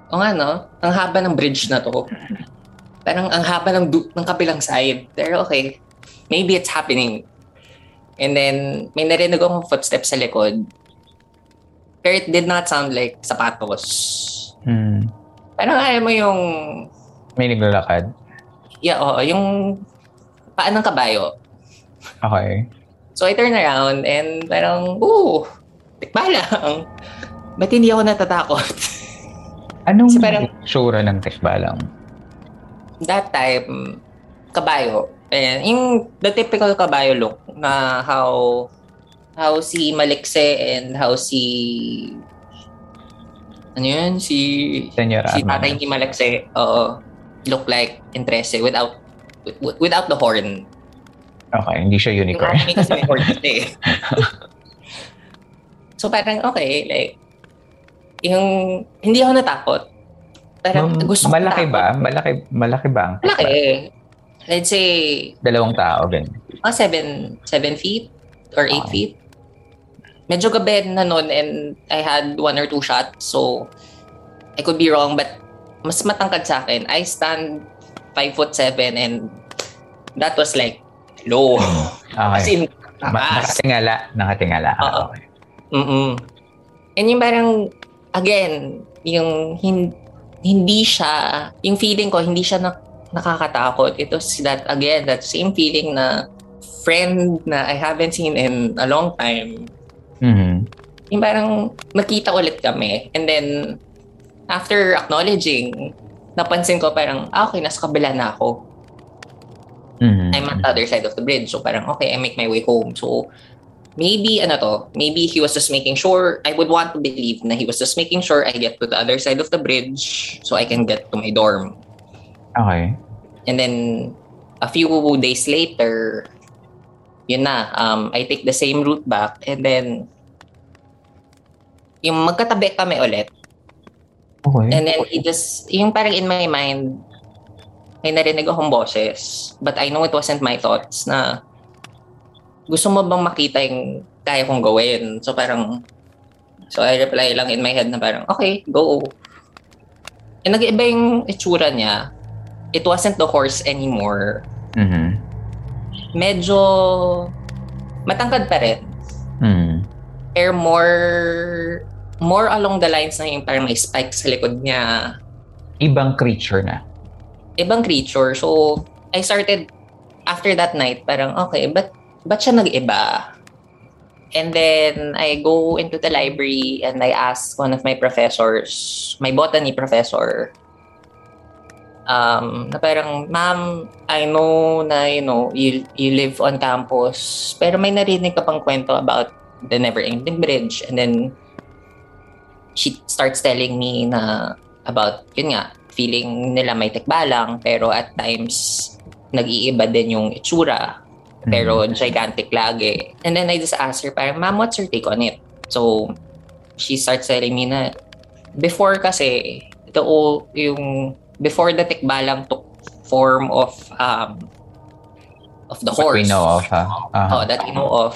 o nga no, ang haba ng bridge na to. Parang ang haba ng, du- ng kabilang side. Pero okay, maybe it's happening. And then, may narinig akong footsteps sa likod. Pero it did not sound like sapatos. Mm. Parang ayaw mo yung, May naglalakad. yeah, oo, yung paan ng kabayo. Okay. So I turn around and parang, ooh, tikba lang. Ba't hindi ako natatakot? Anong Kasi parang- sura ng tikbalang? That time, kabayo. And yung the typical kabayo look na how how si Malikse and how si ano yun? Si Senyora si tatay ni Malikse, oo, look like Entrese without wi- without the horn. Okay, hindi siya Yung unicorn. anime kasi may horn eh. so parang okay, like, yung, hindi ako natakot. Parang Ma'am, gusto malaki ba? Malaki, malaki ba ang? Malaki. Let's say, Dalawang tao, ganyan. mga seven, seven feet or eight Ah. feet. Medyo gabi na nun and I had one or two shots. So, I could be wrong but mas matangkad sa akin. I stand five foot seven and that was like low. As Okay. in, Ma- taas. nakatingala. Nakatingala. Ah, Oo. okay. Mm-mm. And yung parang, again, yung hin- hindi siya, yung feeling ko, hindi siya na, nakakatakot. It was that, again, that same feeling na friend na I haven't seen in a long time. Mhm. Yung parang magkita ulit kami. And then, after acknowledging, napansin ko parang, ah, okay, nasa kabila na ako. Mhm. I'm at the other side of the bridge. So parang, okay, I make my way home. So, maybe ano to, maybe he was just making sure, I would want to believe na he was just making sure I get to the other side of the bridge so I can get to my dorm. Okay. And then, a few days later, yun na, um, I take the same route back and then, yung magkatabi kami ulit. Okay. And then, he just, yung parang in my mind, may narinig akong boses. But I know it wasn't my thoughts na gusto mo bang makita yung kaya kong gawin? So parang, so I reply lang in my head na parang, okay, go. And nag-iba yung itsura niya. It wasn't the horse anymore. Mm-hmm. Medyo matangkad pa rin. Mm. Pero more more along the lines na yung parang may spike sa likod niya. Ibang creature na. Ibang creature. So, I started, after that night, parang, okay, but ba't siya nag-iba? And then I go into the library and I ask one of my professors, my botany professor, um, na parang, ma'am, I know na, you know, you, you live on campus, pero may narinig ka pang kwento about the never-ending bridge. And then, she starts telling me na about, yun nga, feeling nila may tekbalang, pero at times, nag-iiba din yung itsura pero Mm-hmm. gigantic lagi. And then I just asked her, parang, ma'am, what's your take on it? So, she starts telling me na, before kasi, ito yung, before the tikbalang took form of, um, of the horse. we know of, ha? Uh-huh. Oh, that we know of.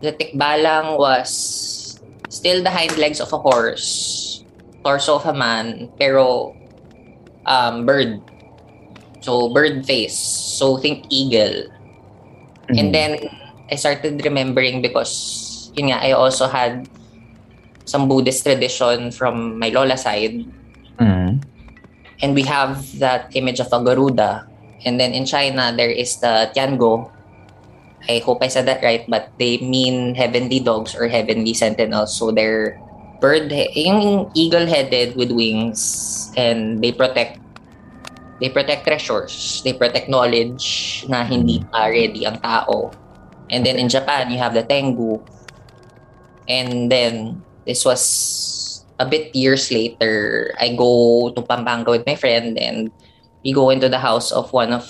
The tikbalang was still the hind legs of a horse, torso of a man, pero um, bird. So, bird face. So, think eagle. Mm-hmm. And then, I started remembering because, yun nga, I also had some Buddhist tradition from my Lola side. And we have that image of a Garuda. And then in China, there is the Tiango. I hope I said that right, but they mean heavenly dogs or heavenly sentinels. So they're bird, yung eagle-headed with wings, and they protect they protect treasures, they protect knowledge na hindi pa ready ang tao. And then in Japan, you have the Tengu. And then this was a bit years later. I go to Pampanga with my friend and we go into the house of one of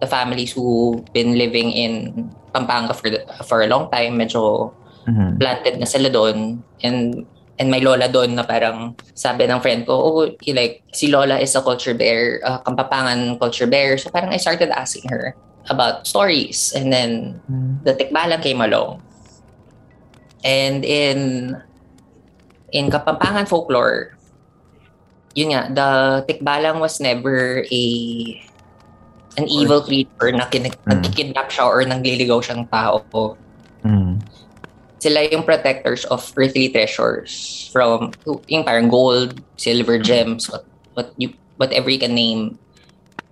the families who've been living in Pampanga for the, for a long time. Medyo Mhm. planted na sila doon. And and may lola doon na parang sabi ng friend ko, oh, he like, si lola is a culture bear, uh, Kampapangan culture bear. So parang I started asking her about stories. And then the Tikbalang came along. And in in Kapampangan folklore, yun nga, the Tikbalang was never a an evil creature na kin- nagkikidnap siya or nangliligaw siyang tao. Mm. Sila yung protectors of earthly treasures from yung parang gold, silver gems, what what you whatever you can name.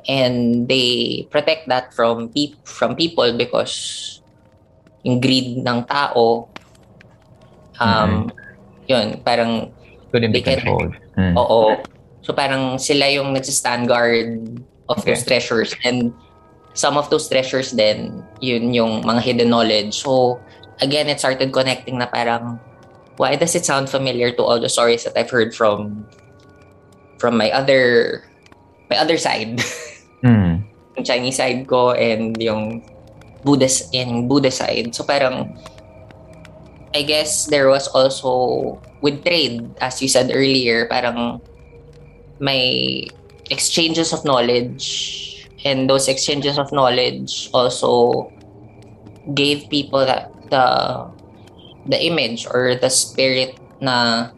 And they protect that from peop from people because yung greed ng tao um yun parang Couldn't be they can- controlled. Mm. Oo. So parang sila yung nagsistand guard of Okay. those treasures and some of those treasures then yun yung mga hidden knowledge. So again, it started connecting na parang why does it sound familiar to all the stories that I've heard from from my other my other side, Mm. yung Chinese side ko and yung Buddhist yung Buddhist side. So parang I guess there was also with trade, as you said earlier, parang may exchanges of knowledge and those exchanges of knowledge also gave people that the the image or the spirit na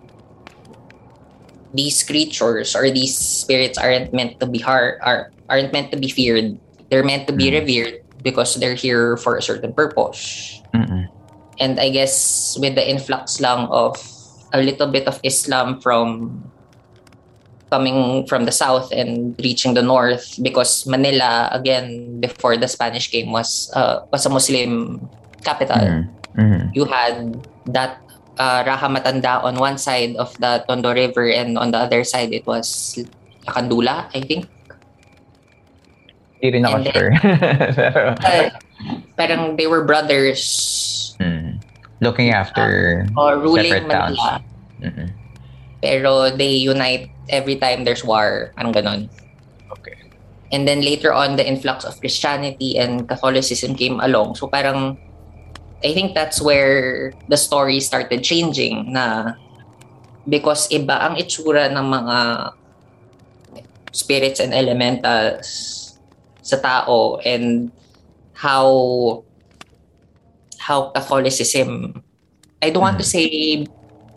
these creatures or these spirits aren't meant to be har are aren't meant to be feared. They're meant to be mm. revered because they're here for a certain purpose. Mm-mm. And I guess with the influx lang of a little bit of Islam from coming from the south and reaching the north because Manila again before the Spanish came was uh, was a Muslim capital. Mm. Mhm. You had that uh, Raha Matanda on one side of the Tondo River and on the other side it was Lakandula, I think. Hindi rin ako sure. Uh, parang they were brothers Mm. Looking after uh, or ruling separate towns. Mm-mm. Pero they unite every time there's war. Parang ganon. Okay. And then later on, the influx of Christianity and Catholicism came along. So parang, I think that's where the story started changing na because iba ang itsura ng mga spirits and elementals sa tao and how how Catholicism I don't want to Mm. say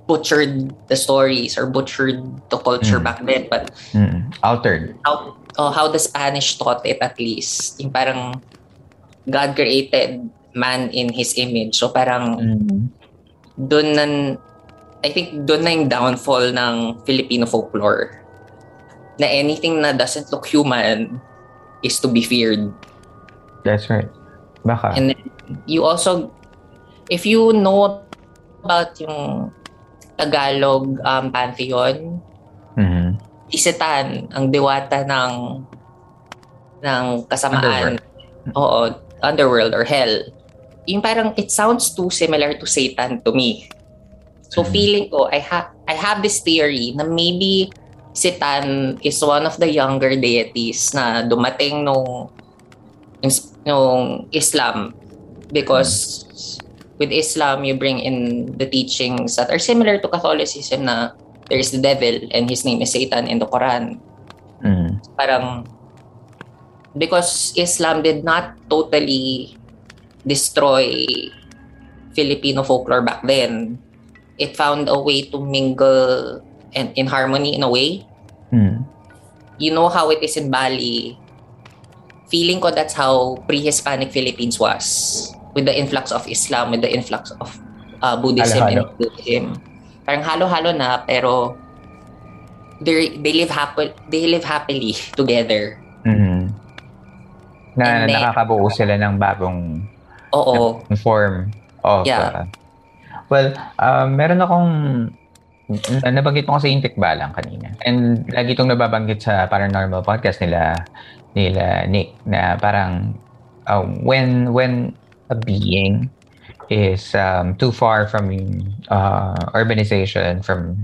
butchered the stories or butchered the culture Mm. back then but Mm. Altered. how oh, how the Spanish taught it at least yung parang God created man in his image so parang Mm. doon nan I think doon na yung downfall ng Filipino folklore na anything na doesn't look human is to be feared That's right. Baka. And then you also, if you know about yung Tagalog um, pantheon, Mhm. isitan ang diwata ng ng kasamaan. Oo, underworld or hell. Yung parang it sounds too similar to Satan to me. So Mhm. feeling ko I have I have this theory na maybe Satan is one of the younger deities na dumating nung nung Islam because with Islam you bring in the teachings that are similar to Catholicism na there's the devil and his name is Satan in the Quran. Mm. parang because Islam did not totally destroy Filipino folklore back then it found a way to mingle and in harmony in a way. Mm. you know how it is in Bali. Feeling ko that's how pre-Hispanic Philippines was with the influx of Islam with the influx of uh, Buddhism Halo-halo. and Buddhism parang halo-halo na pero they they live happy they live happily together Mhm. Na And then- nakakabuo sila ng bagong oo form of Yeah. uh, well um, meron akong na- nabanggit mo kasi yung tikbalang kanina and lagi itong nababanggit sa paranormal podcast nila nila Nick na parang uh, when when a being is um, too far from uh, urbanization from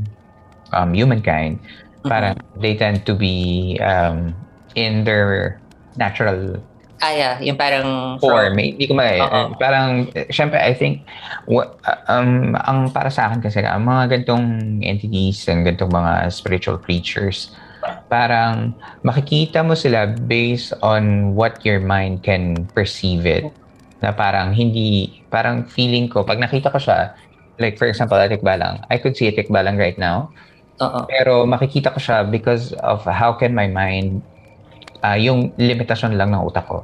um, humankind parang they tend to be um, in their natural ah yeah yung parang form. Eh, Hindi ko ma Oo. parang eh, syempre I think what um ang para sa akin kasi ang mga gantong entities ang gantong mga spiritual creatures parang makikita mo sila based on what your mind can perceive it na parang hindi parang feeling ko pag nakita ko siya like for example a tikbalang I could see a tikbalang right now oo pero makikita ko siya because of how can my mind ah, yung limitasyon lang ng utak ko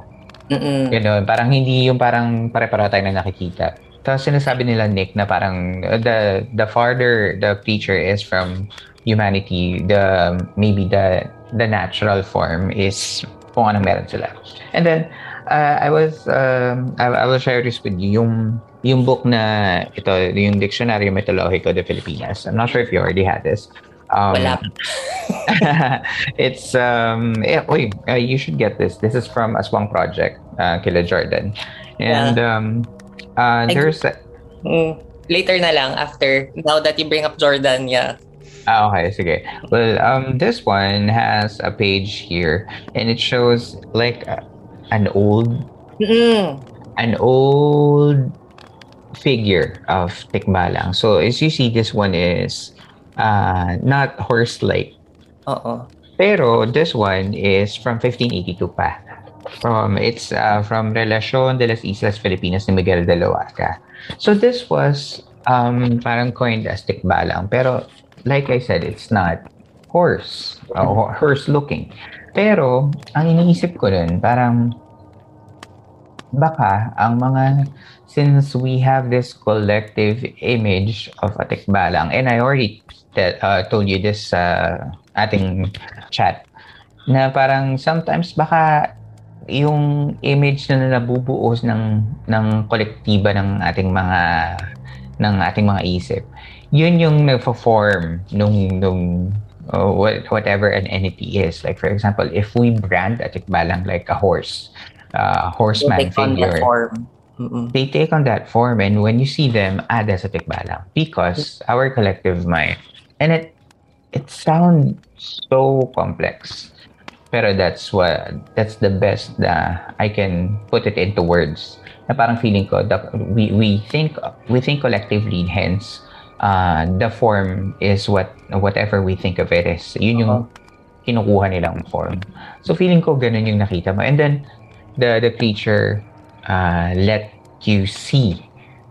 Mm-mm. Ganun. Parang hindi yung parang pare-pareho tayo na nakikita. Tapos sinasabi nila, Nick, na parang uh, the the farther the creature is from humanity, the maybe the the natural form is kung anong meron sila. And then, uh, I was, um, I, I will share this with you, yung, yung book na ito, yung Dictionario Mitologico de Filipinas. I'm not sure if you already had this. Um, wala it's um yeah, wait, uh, you should get this. This is from Aswang Project, uh, kila Jordan. And um uh I- there's a, Mm, later na lang after now that you bring up Jordan yeah ah, okay, sige. Well, um this one has a page here and it shows like uh, an old Mm-mm. an old figure of Tikbalang. So as you see this one is uh not horse-like oo Pero this one is from 1582 pa. From it's uh, from Relacion de las Islas Filipinas ni Miguel de Loaca. So this was um parang coined as tikbalang pero like I said it's not horse uh, horse looking. Pero ang iniisip ko dun parang baka ang mga since we have this collective image of a tikbalang and I already te- uh, told you this sa ating chat na parang sometimes baka yung image na nabubuo ng ng kolektiba ng ating mga ng ating mga isip yun yung nagfo-form nung nung uh, what, whatever an entity is. Like for example if we brand a tikbalang like a horse uh, horseman that figure form. They take on that form and when you see them ada sa tikbalang. Because our collective mind and it it sounds so complex pero that's what that's the best na I can put it into words. Na parang feeling ko we we think we think collectively hence uh, the form is what whatever we think of it is yun yung uh-huh. kinukuha nilang form so feeling ko ganun yung nakita mo and then the the creature uh, let you see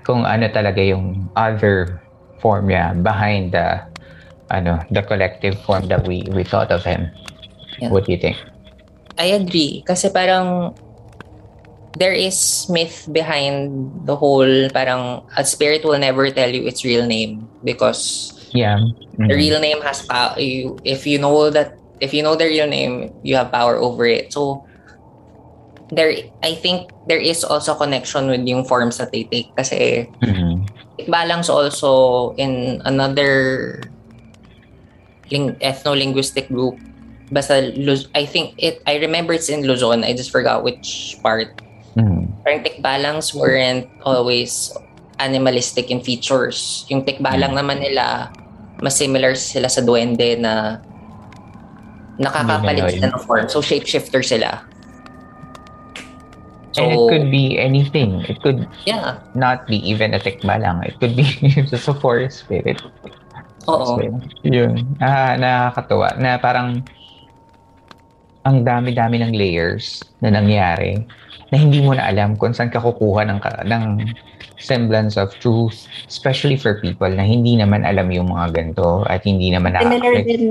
kung ano talaga yung other form niya behind the ano the collective form that we we thought of him. Yeah. What do you think? I agree kasi parang there is myth behind the whole parang a spirit will never tell you its real name because yeah. mm-hmm. the real name has power you if you know that if you know the real name you have power over it. So there I think there is also connection with yung forms that they take kasi mm-hmm. balance also in another ling- ethno-linguistic group. Basta I think it I remember it's in Luzon. I just forgot which part mm-hmm. parang tikbalangs weren't always animalistic in features yung tikbalang mm-hmm. naman nila mas similar sila sa duwende na nakakapalit sila ng form so shapeshifter sila So, and it could be anything. It could yeah. not be even a tikbalang. It could be just a forest spirit. Oo. So, yun. Ah, nakakatuwa. Na parang ang dami-dami ng layers na nangyari na hindi mo na alam kung saan ka kukuha ng, ng semblance of truth, especially for people na hindi naman alam yung mga ganito at hindi naman Similar din,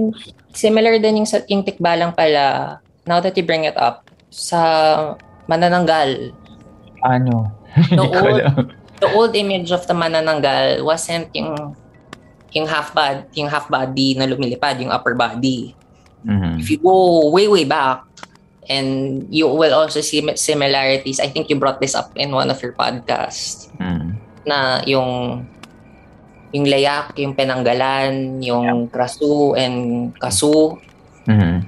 similar din yung, yung tikbalang pala, now that you bring it up, sa manananggal. Ano? The old, the old image of the manananggal wasn't yung yung half body, yung half body na lumilipad, yung upper body. Mm-hmm. If you go way way back, and you will also see similarities. I think you brought this up in one of your podcasts. Mm. Na yung yung layak, yung penanggalan, yung yeah. krasu and kasu. Mm-hmm.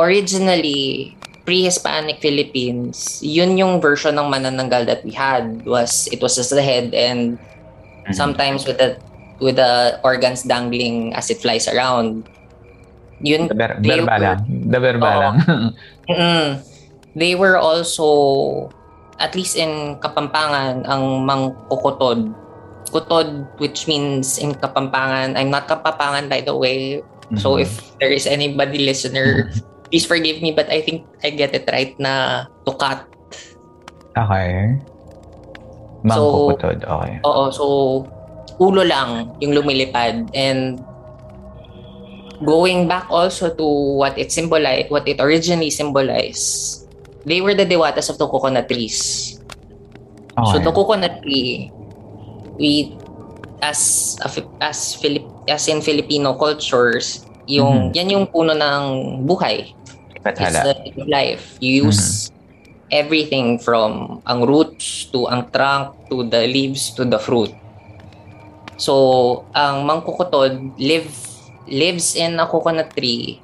Originally, pre-Hispanic Philippines, yun yung version ng manananggal that we had was it was just the head and mm-hmm. sometimes with the with the organs dangling as it flies around. Yun the ber- berbala. The berbala. mm, they were also at least in Kapampangan ang mangkukutod. Kutod which means in Kapampangan, I'm not Kapampangan by the way. Mm-hmm. So if there is anybody listener please forgive me but I think I get it right na cut. Okay. Mangkukutod, so, okay. Oo, so ulo lang yung lumilipad and going back also to what it symbolized, what it originally symbolized, they were the dewatas of the coconut trees. Okay. So the coconut tree, we as as Philip as in Filipino cultures, yung mm-hmm. yan yung puno ng buhay. Pathala. It's the life. You use mm-hmm. everything from ang roots to ang trunk to the leaves to the fruit. So, ang mangkukutod live lives in a coconut tree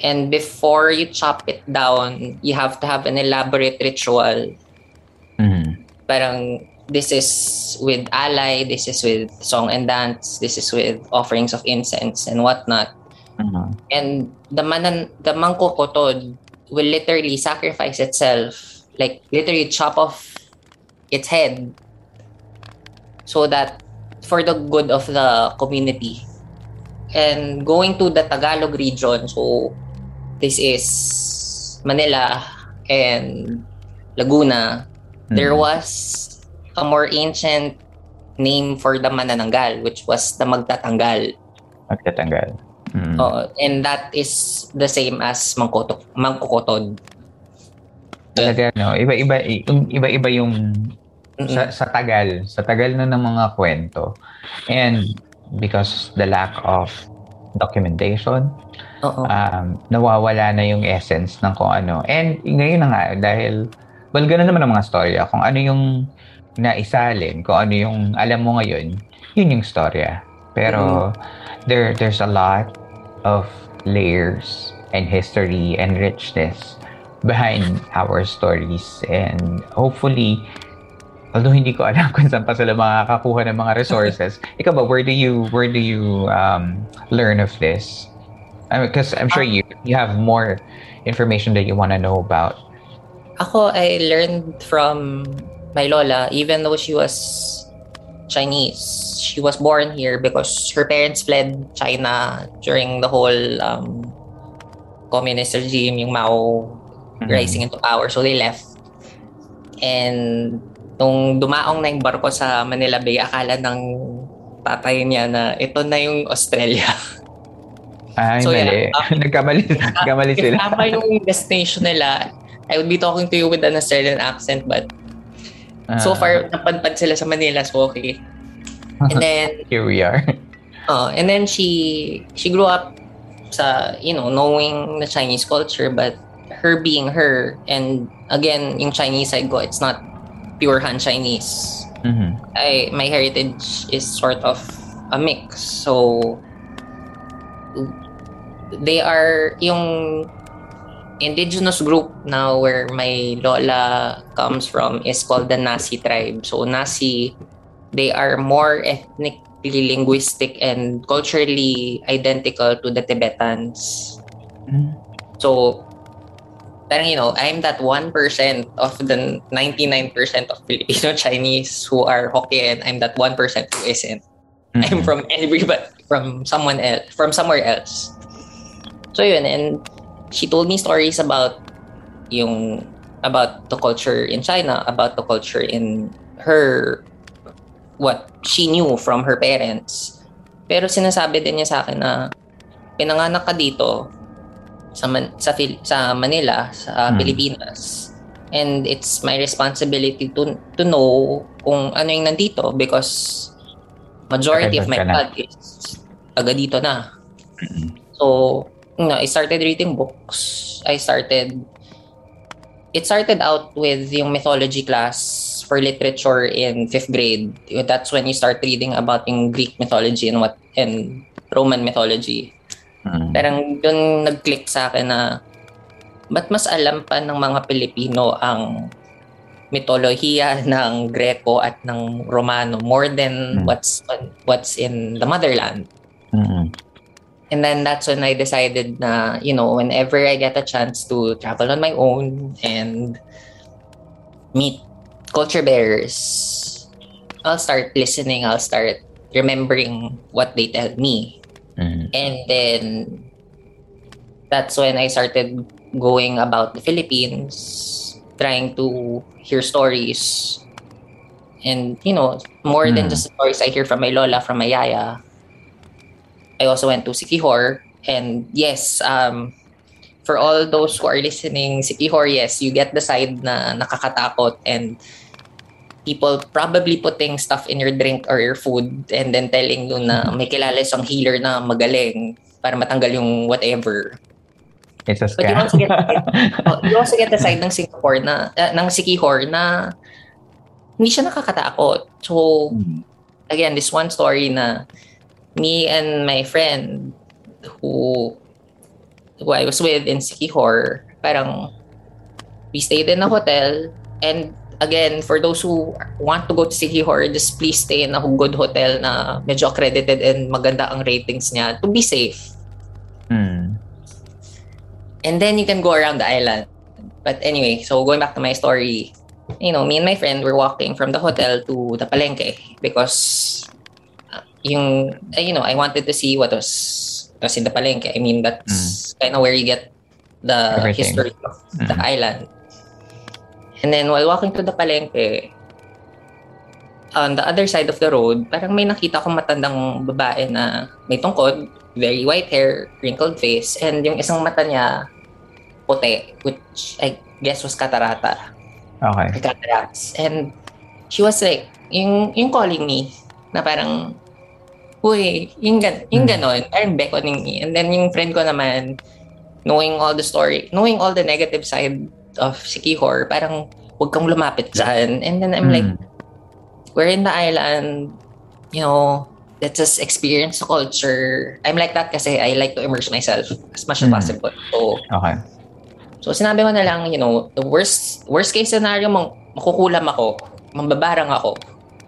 and before you chop it down, you have to have an elaborate ritual. Mm-hmm. Parang this is with alay, this is with song and dance, this is with offerings of incense and whatnot. Uh-huh. And the manan the mangkukutod will literally sacrifice itself, like literally chop off its head so that for the good of the community. And going to the Tagalog region, so this is Manila and Laguna, mm-hmm. there was a more ancient name for the manananggal, which was the magtatanggal. Magtatanggal. Mm. Uh, and that is the same as mangkutok, mangkukotod. Talaga, no? Iba-iba, iba-iba yung sa, sa tagal, sa tagal na ng mga kwento. And because the lack of documentation, Uh-oh. um, nawawala na yung essence ng kung ano. And ngayon na nga, dahil, well, ganoon naman ang mga storya. Kung ano yung naisalin, kung ano yung alam mo ngayon, yun yung storya. Pero mm-hmm. there there's a lot of layers and history and richness behind our stories and hopefully although hindi ko alam kung saan pa sila makakakuha ng mga resources. Ikaw ba, where do you where do you um, learn of this? Because I'm sure you you have more information that you want to know about. Ako, I learned from my lola, even though she was Chinese. She was born here because her parents fled China during the whole um, communist regime, yung Mao mm-hmm. rising into power. So they left. And nung dumaong na yung barko sa Manila Bay, akala ng tatay niya na ito na yung Australia. Ay, so, mali. Yeah, um, nagkamali, nagkamali sila. If tama yung destination nila, I would be talking to you with an Australian accent, but uh, so far, napadpad sila sa Manila, so okay. And then, here we are. Uh, and then she she grew up sa, you know, knowing the Chinese culture, but her being her, and again, yung Chinese side ko, it's not pure Han Chinese. Mm-hmm. I, my heritage is sort of a mix. So, they are yung indigenous group now where my lola comes from is called the Nasi tribe. So Nasi, they are more ethnically linguistic and culturally identical to the Tibetans. Mm. So parang you know, I'm that 1% of the 99% of Filipino Chinese who are Hokkien. I'm that 1% who isn't. Mm-hmm. I'm from everybody from someone else from somewhere else. So yun and she told me stories about yung about the culture in China, about the culture in her what she knew from her parents. Pero sinasabi din niya sa akin na pinanganak ka dito sa Man- sa Fil- sa Manila, sa hmm. Pilipinas. And it's my responsibility to to know kung ano yung nandito because majority of my blood is taga dito na. So, you know, I started reading books. I started it started out with yung mythology class for literature in fifth grade. That's when you start reading about yung Greek mythology and what and Roman mythology. Mm. Parang doon nag-click sa akin na ba't mas alam pa ng mga Pilipino ang mitolohiya ng Greco at ng Romano more than mm. what's what's in the motherland. Mm. And then that's when I decided na, you know, whenever I get a chance to travel on my own and meet culture bearers, I'll start listening, I'll start remembering what they tell me. Mm-hmm. And then that's when I started going about the Philippines, trying to hear stories. And, you know, more mm. than just stories I hear from my lola, from my yaya, I also went to Sikihor. And yes, um, for all those who are listening, Sikihor, yes, you get the side na nakakatakot and people probably putting stuff in your drink or your food and then telling you na may kilala isang healer na magaling para matanggal yung whatever. It's a scam. But you also get, oh, you also get the side ng Singapore na, uh, ng Sikihor na hindi siya nakakatakot. So, again, this one story na me and my friend who who I was with in Sikihor, parang we stayed in a hotel and again, for those who want to go to Sikihor, just please stay in a good hotel na medyo accredited and maganda ang ratings niya to be safe. Hmm. And then you can go around the island. But anyway, so going back to my story, you know, me and my friend were walking from the hotel to the Palenque because yung, uh, you know, I wanted to see what was, was in the Palenque. I mean, that's mm. kind of where you get the Everything. history of mm. the island. And then while walking to the Palenque, on the other side of the road, parang may nakita kong matandang babae na may tungkod, very white hair, wrinkled face, and yung isang mata niya puti, which I guess was catarata. Okay. Cataracts. And she was like, yung, yung calling me, na parang, uy, yung, gan yung hmm. ganon, parang beckoning me. And then yung friend ko naman, knowing all the story, knowing all the negative side of Sikihor, parang huwag kang lumapit dyan. And then I'm mm. like, we're in the island, you know, let's just experience the culture. I'm like that kasi I like to immerse myself as much as mm. possible. So, okay. So, sinabi ko na lang, you know, the worst worst case scenario, makukulam ako. mambabarang ako.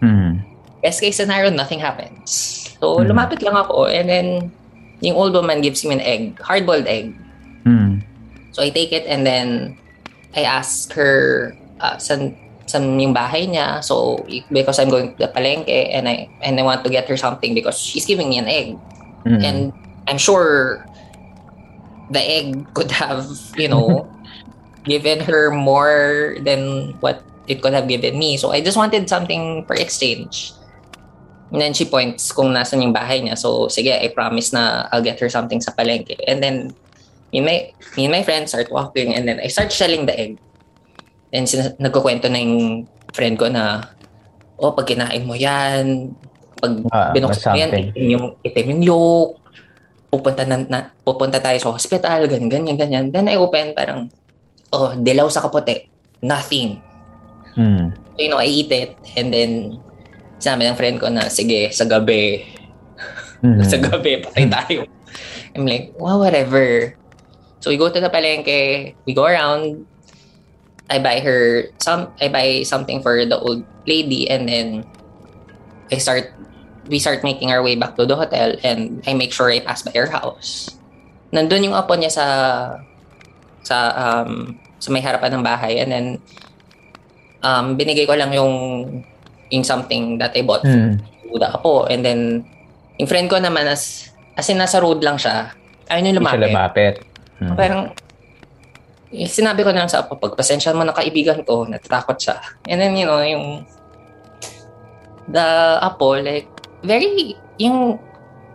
Mm. Best case scenario, nothing happens. So, mm. lumapit lang ako and then yung old woman gives me an egg, hard-boiled egg. Mm. So, I take it and then I ask her uh, san, san yung bahay niya. So, because I'm going to the palengke and I, and I want to get her something because she's giving me an egg. Mm. And I'm sure the egg could have, you know, given her more than what it could have given me. So I just wanted something for exchange. And then she points kung nasan yung bahay niya. So sige, I promise na I'll get her something sa palengke. And then me and my, me and my friends start walking and then I start selling the egg. And sin- nagkukwento na yung friend ko na, oh, pag kinain mo yan, pag Ah, binuksan mo yan, itim yung, itim yung yolk, pupunta, na, na, pupunta tayo sa hospital, ganyan, ganyan, ganyan. Then I open, parang, oh, dilaw sa kapote. Nothing. Mm. So, you know, I eat it. And then, sinabi ng friend ko na, sige, sa gabi, Mm. sa gabi, patay tayo. I'm like, well, whatever. So we go to the palengke, we go around, I buy her some I buy something for the old lady and then I start we start making our way back to the hotel and I make sure I pass by her house. Nandun yung apo niya sa sa um sa may harapan ng bahay and then um binigay ko lang yung yung something that I bought Mm. the apo and then yung friend ko naman as as in nasa road lang siya ayun yung Hindi siya lumapit. Lumapit. Mm. Parang, eh, sinabi ko na lang sa apo, pagpasensya mo ng kaibigan ko, natatakot siya. And then, you know, yung, the apo, like, very, yung,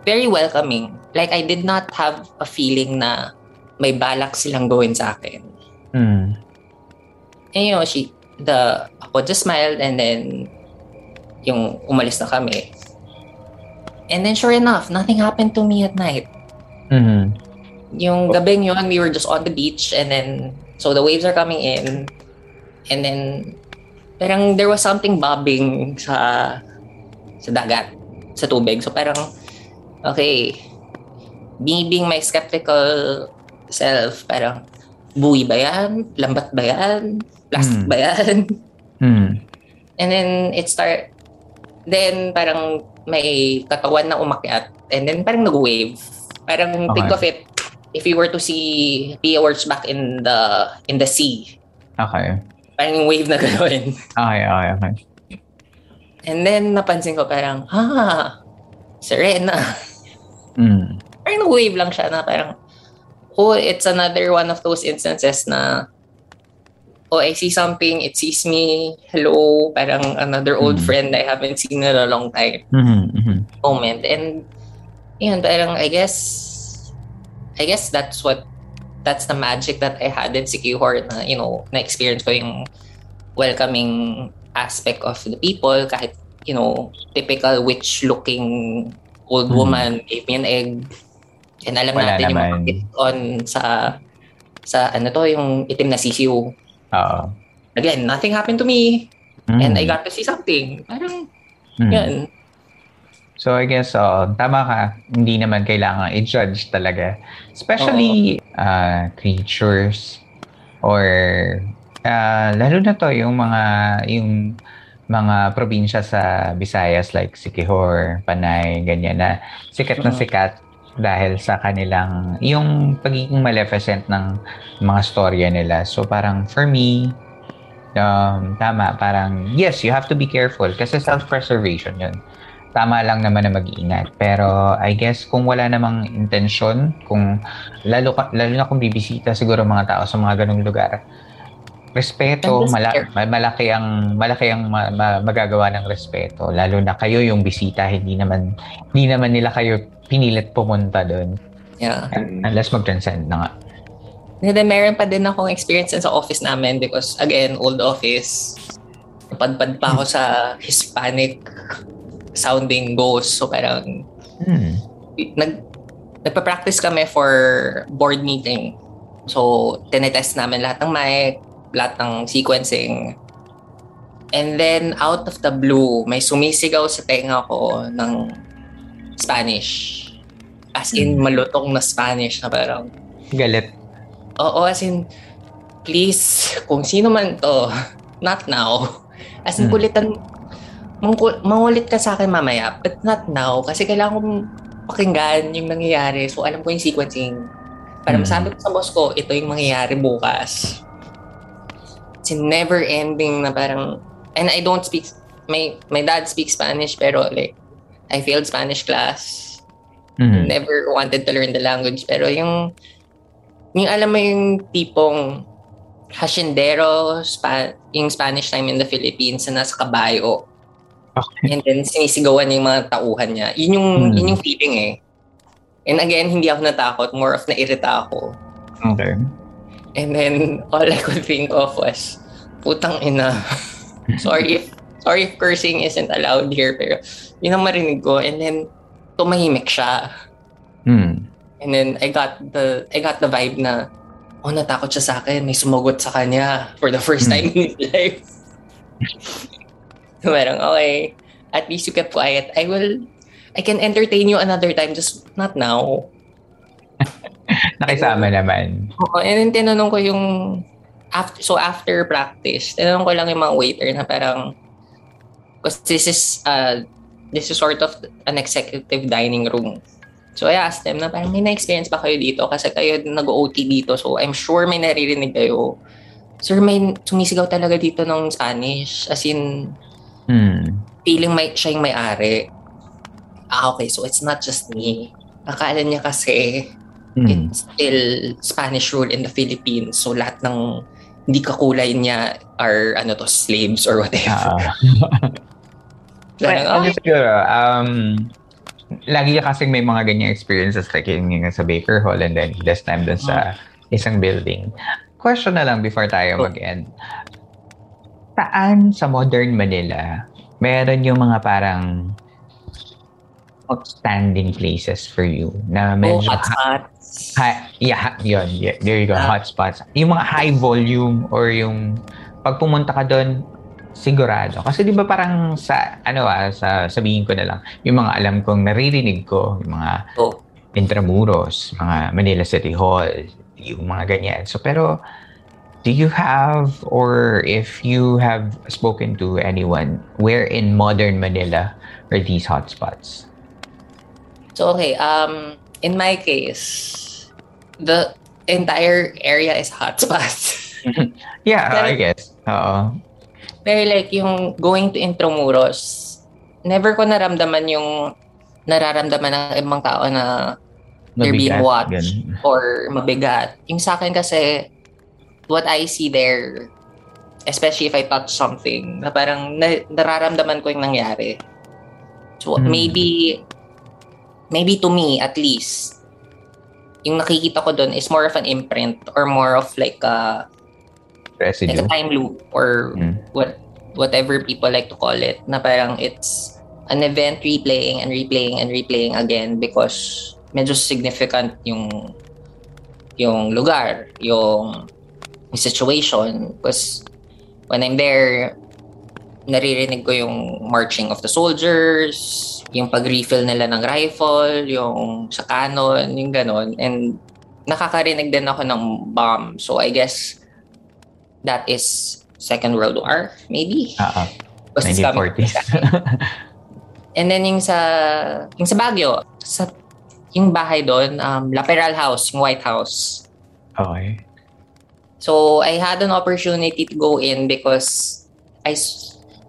very welcoming. Like, I did not have a feeling na may balak silang gawin sa akin. Mm. And, you know, she, the apo just smiled and then, yung umalis na kami. And then, sure enough, nothing happened to me at night. Mm. Yung gabing yun, we were just on the beach and then, so the waves are coming in and then, parang there was something bobbing sa, sa dagat, sa tubig. So parang, okay, me being my skeptical self, parang, buwi ba yan? Lambat ba yan? Plastic Hmm. ba yan? Mm. And then, it start, then parang may katawan na umakyat and then parang nag-wave. Parang think Okay. of it, if you were to see Pia Words back in the in the sea, Okay. parang wave na gano'n. Okay, okay, okay. And then napansin ko parang, ah, Serena. Mm. Parang wave lang siya na parang, oh, it's another one of those instances na, oh, I see something, it sees me, hello, parang another old Mhm. friend I haven't seen in a long time. Mhm, mhm. moment. And yun, parang I guess, I guess that's what, that's the magic that I had in Sikihor na, you know, na-experience ko yung welcoming aspect of the people kahit, you know, typical witch-looking old Mhm. woman gave me an egg. And alam Wala natin yung mga naman. on sa, sa ano to, yung itim na sisiu. Oo. Again, nothing happened to me. Mm. And I got to see something. Parang, Mm. yun. So I guess, oh, tama ka. Hindi naman kailangan i-judge talaga. Especially uh, creatures or uh, lalo na to yung mga yung mga probinsya sa Visayas like Siquijor, Panay, ganyan na sikat na sikat dahil sa kanilang yung pagiging maleficent ng mga storya nila. So parang for me, um, tama, parang yes, you have to be careful kasi self-preservation yun tama lang naman na mag-iingat. Pero I guess kung wala namang intensyon, kung lalo, ka- lalo na kung bibisita siguro mga tao sa mga ganung lugar, respeto, mala- malaki ang malaki ang ma- ma- magagawa ng respeto. Lalo na kayo yung bisita, hindi naman hindi naman nila kayo pinilit pumunta doon. Yeah. Unless mag-transcend na nga. And then meron pa din akong experience sa office namin because again, old office. Napadpad pa ako sa Hispanic sounding ghost. So parang Hmm. nag nagpa-practice kami for board meeting. So, tinetest namin lahat ng mic, lahat ng sequencing. And then, out of the blue, may sumisigaw sa tenga ko ng Spanish. As in, malutong na Spanish na parang, Galit. Oo, as in, please, kung sino man to, not now. As in, Hmm. kulitan, mangkul- mangulit ka sa akin mamaya, but not now. Kasi kailangan kong pakinggan yung nangyayari. So, alam ko yung sequencing. Para Hmm. masabi ko sa boss ko, ito yung mangyayari bukas. It's never ending na parang, and I don't speak, my, my dad speaks Spanish, pero like, I failed Spanish class. Mhm. Never wanted to learn the language. Pero yung, yung alam mo yung tipong hasyendero, spa, yung Spanish time in the Philippines na nasa kabayo. Okay. And then sinisigawan yung mga tauhan niya. Yun yung, Hmm. yun yung feeling eh. And again, hindi ako natakot. More of nairita ako. Okay. And then, all I could think of was, putang ina. sorry if, sorry if cursing isn't allowed here, pero yun ang marinig ko. And then, tumahimik siya. Hmm. And then, I got the, I got the vibe na, oh, natakot siya sa akin. May sumagot sa kanya for the first time in his life. So, parang, okay, at least you kept quiet. I will, I can entertain you another time, just not now. Nakisama naman. Oo, and then tinanong ko yung after so after practice, tinanong ko lang yung mga waiter na parang because this is uh this is sort of an executive dining room. So I asked them na parang may na-experience ba kayo dito? Kasi kayo nag-OT dito. So I'm sure may naririnig kayo. Sir, may sumisigaw talaga dito ng Spanish. As in, Hmm. feeling may, siya yung may-ari. Ah, okay. So it's not just me. Akala niya kasi Hmm. it's still Spanish rule in the Philippines. So lahat ng hindi kakulay niya are ano to slaves or whatever. Parang, Well, ano okay. siguro, um, lagi ka kasing may mga ganyang experiences like yung, yung sa Baker Hall and then this time dun sa isang building. Question na lang before tayo mag-end. Saan sa modern Manila meron yung mga parang outstanding places for you na Oh, medyo hotspots. Hi, yeah, yun. Yeah, there you go. Ah. Hotspots. Yung mga high volume or yung pag pumunta ka doon, sigurado. Kasi di ba parang sa, ano ah, sa, sabihin ko na lang, yung mga alam kong naririnig ko, yung mga Oh. Intramuros, mga Manila City Hall, yung mga ganyan. So, pero, do you have, or if you have spoken to anyone, where in modern Manila are these hotspots? So okay, um, in my case, the entire area is hotspots. Yeah, Pero- I guess. Oo. Pero like yung going to Intramuros, never ko naramdaman yung nararamdaman ng ibang tao na they're being Mabigat, watched ganun. or mabigat. Yung sa akin kasi, what I see there, especially if I touch something, na parang na, nararamdaman ko yung nangyari. So Hmm. maybe, maybe to me at least, yung nakikita ko doon is more of an imprint or more of like a, like Residue. a time loop or Mm. what whatever people like to call it na parang it's an event replaying and replaying and replaying again because medyo significant yung yung lugar, yung situation because when I'm there naririnig ko yung marching of the soldiers, yung pag-refill nila ng rifle, yung sa cannon, yung ganon. And nakakarinig din ako ng bomb. So I guess that is Second World War, maybe. Oo. Coming 1940s. And then yung sa yung sa Baguio, sa yung bahay doon, um, La Peral House, yung White House. okay. So I had an opportunity to go in because I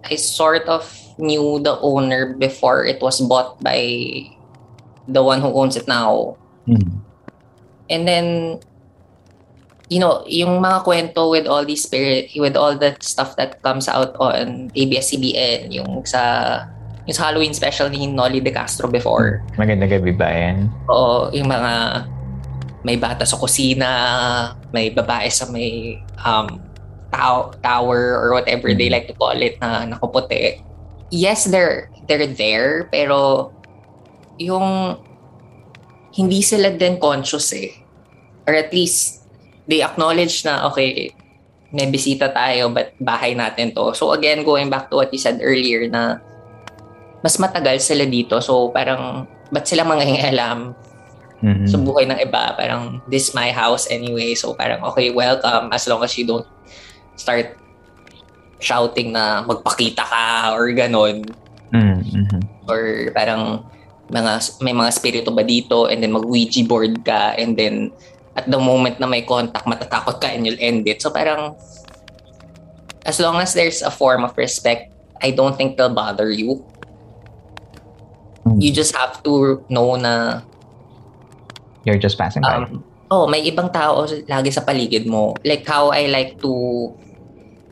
I sort of knew the owner before it was bought by the one who owns it now. Hmm. And then you know, yung mga kwento with all these spirit, with all that stuff that comes out on ABS-CBN, yung sa yung sa Halloween special ni Nolly De Castro before. Maganda gabi ba yan? Oo, yung mga may bata sa kusina, may babae sa may um, tow- tower or whatever they like to call it na nakaputi. Yes, they're they're there, pero yung hindi sila din conscious eh. Or at least they acknowledge na okay, may bisita tayo but bahay natin to. So again, going back to what you said earlier na mas matagal sila dito. So parang ba't sila mangingialam Mhm. sa buhay ng iba? Parang this my house anyway. So parang okay, welcome as long as you don't start shouting na magpakita ka or ganon. Mm-hmm. Or parang mga may mga spirito ba dito and then mag Ouija board ka and then at the moment na may contact matatakot ka and you'll end it. So parang as long as there's a form of respect, I don't think they'll bother you. You just have to know na you're just passing by. Um, oh, may ibang tao lagi sa paligid mo. Like how I like to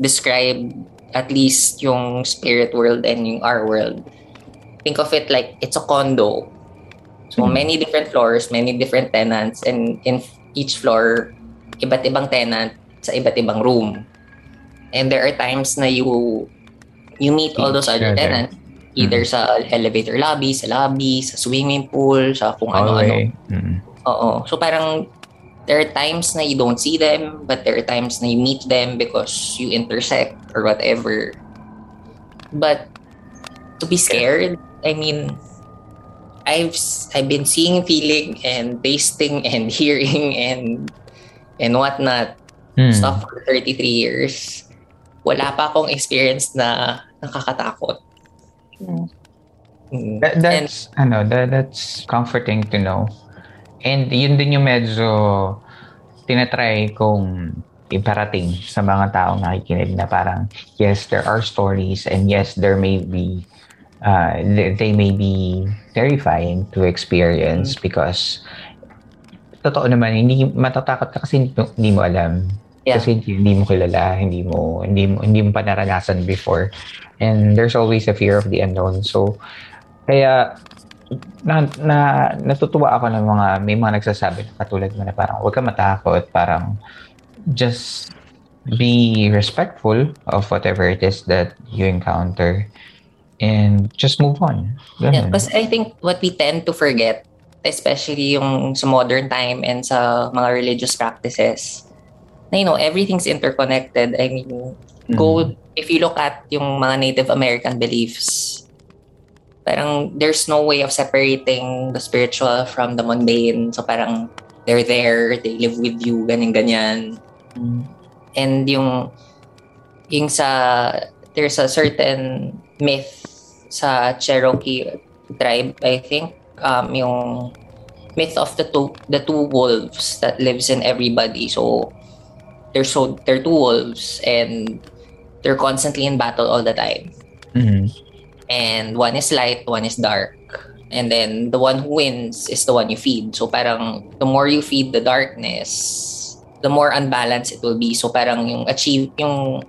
describe at least yung spirit world and yung our world think of it like it's a condo. So mm-hmm. many different floors, many different tenants, and in each floor, iba't ibang tenant sa iba't ibang room. And there are times na you you meet all those other tenants either mm-hmm. sa elevator lobby, sa lobby, sa swimming pool, sa kung ano-ano. Mm-hmm. Oo. So parang there are times na you don't see them, but there are times na you meet them because you intersect or whatever. But to be scared, I mean, I've I've been seeing, feeling, and tasting, and hearing, and and whatnot hmm. stuff for 33 years. Wala pa akong experience na nakakatakot. Hmm. That, that's and, ano, that, that's comforting to know. And yun din yung medyo tinatry kong iparating sa mga taong nakikinig na parang yes, there are stories and yes, there may be uh, they, may be terrifying to experience mm-hmm. because totoo naman hindi matatakot ka kasi hindi, mo alam yeah. kasi hindi, hindi mo kilala hindi mo hindi mo hindi mo pa naranasan before and there's always a fear of the unknown so kaya na, na natutuwa ako ng mga may mga nagsasabi na katulad mo na parang huwag ka matakot parang just be respectful of whatever it is that you encounter and just move on. Ganun. Yeah, because I think what we tend to forget, especially yung sa modern time and sa mga religious practices, na you know, everything's interconnected. I mean, mm-hmm. go, if you look at yung mga Native American beliefs, parang there's no way of separating the spiritual from the mundane. So parang they're there, they live with you, ganyan-ganyan. And yung, yung sa, there's a certain myth sa Cherokee tribe, I think, um, yung myth of the two the two wolves that lives in everybody. So they're so they're two wolves and they're constantly in battle all the time. Mm-hmm. And one is light, one is dark. And then the one who wins is the one you feed. So parang the more you feed the darkness, the more unbalanced it will be. So parang yung achieve yung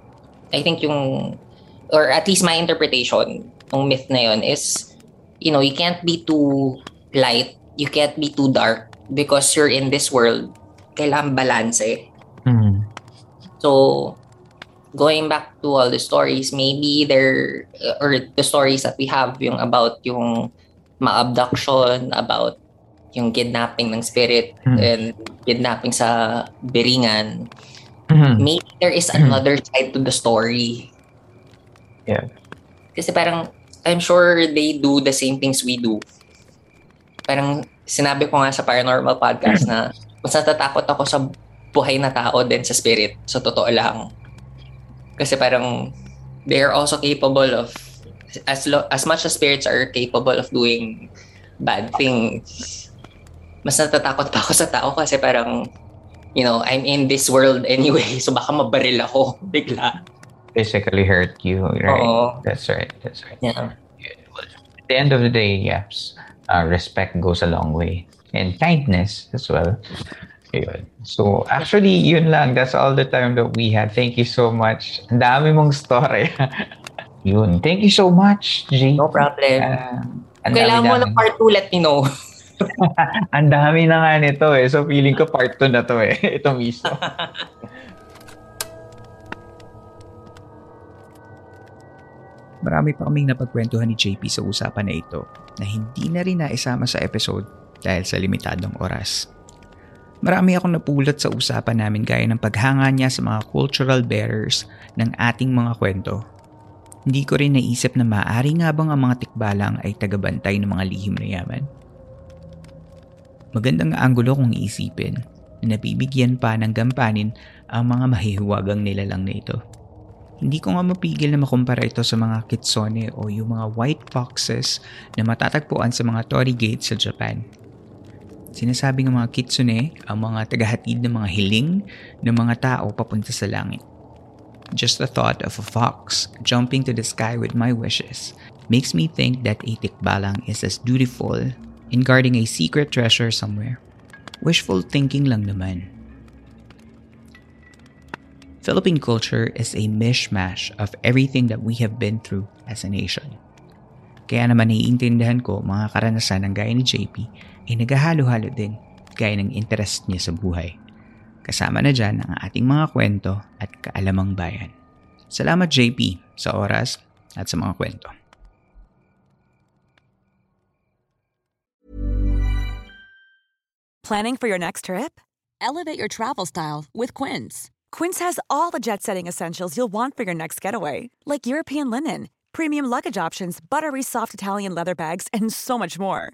I think yung or at least my interpretation ng myth na yon is, you know, you can't be too light, you can't be too dark because you're in this world. Kailangan balance eh. Mm. So, going back to all the stories, maybe there, or the stories that we have yung about yung ma-abduction, about yung kidnapping ng spirit mm. and kidnapping sa Beringan. Mm-hmm. Maybe there is another side to the story. Yeah. Kasi parang I'm sure they do the same things we do. Parang sinabi ko nga sa paranormal podcast na mas natatakot ako sa buhay na tao din sa spirit. So, totoo lang. Kasi parang they are also capable of as lo- as much as spirits are capable of doing bad things. Mas natatakot pa ako sa tao kasi parang you know, I'm in this world anyway. So baka mabaril ako bigla physically hurt you, right? Oo. That's right. That's right. Yeah. At the end of the day, yes, uh, respect goes a long way. And kindness as well. Yun. So, actually, yun lang. That's all the time that we had. Thank you so much. Ang dami mong story. yun. Thank you so much, G. No problem. Uh, Kailangan mo ng part 2, let me know. ang dami na nga nito eh. So, feeling ko part 2 na to eh. Ito mismo. Marami pa kaming napagkwentuhan ni JP sa usapan na ito na hindi na rin naisama sa episode dahil sa limitadong oras. Marami akong napulot sa usapan namin gaya ng paghanga niya sa mga cultural bearers ng ating mga kwento. Hindi ko rin naisip na maaari nga bang ang mga tikbalang ay tagabantay ng mga lihim na yaman. Magandang anggulo kung iisipin na nabibigyan pa ng gampanin ang mga mahihuwagang nilalang na ito. Hindi ko nga mapigil na makumpara ito sa mga kitsune o yung mga white foxes na matatagpuan sa mga torii gates sa Japan. Sinasabi ng mga kitsune ang mga tagahatid ng mga hiling ng mga tao papunta sa langit. Just the thought of a fox jumping to the sky with my wishes makes me think that a tikbalang is as dutiful in guarding a secret treasure somewhere. Wishful thinking lang naman. Philippine culture is a mishmash of everything that we have been through as a nation. Kaya naman naiintindihan ko mga karanasan ng gaya ni JP ay naghahalo-halo din gaya ng interest niya sa buhay. Kasama na dyan ang ating mga kwento at kaalamang bayan. Salamat JP sa oras at sa mga kwento. Planning for your next trip? Elevate your travel style with Quince. Quince has all the jet setting essentials you'll want for your next getaway, like European linen, premium luggage options, buttery soft Italian leather bags, and so much more.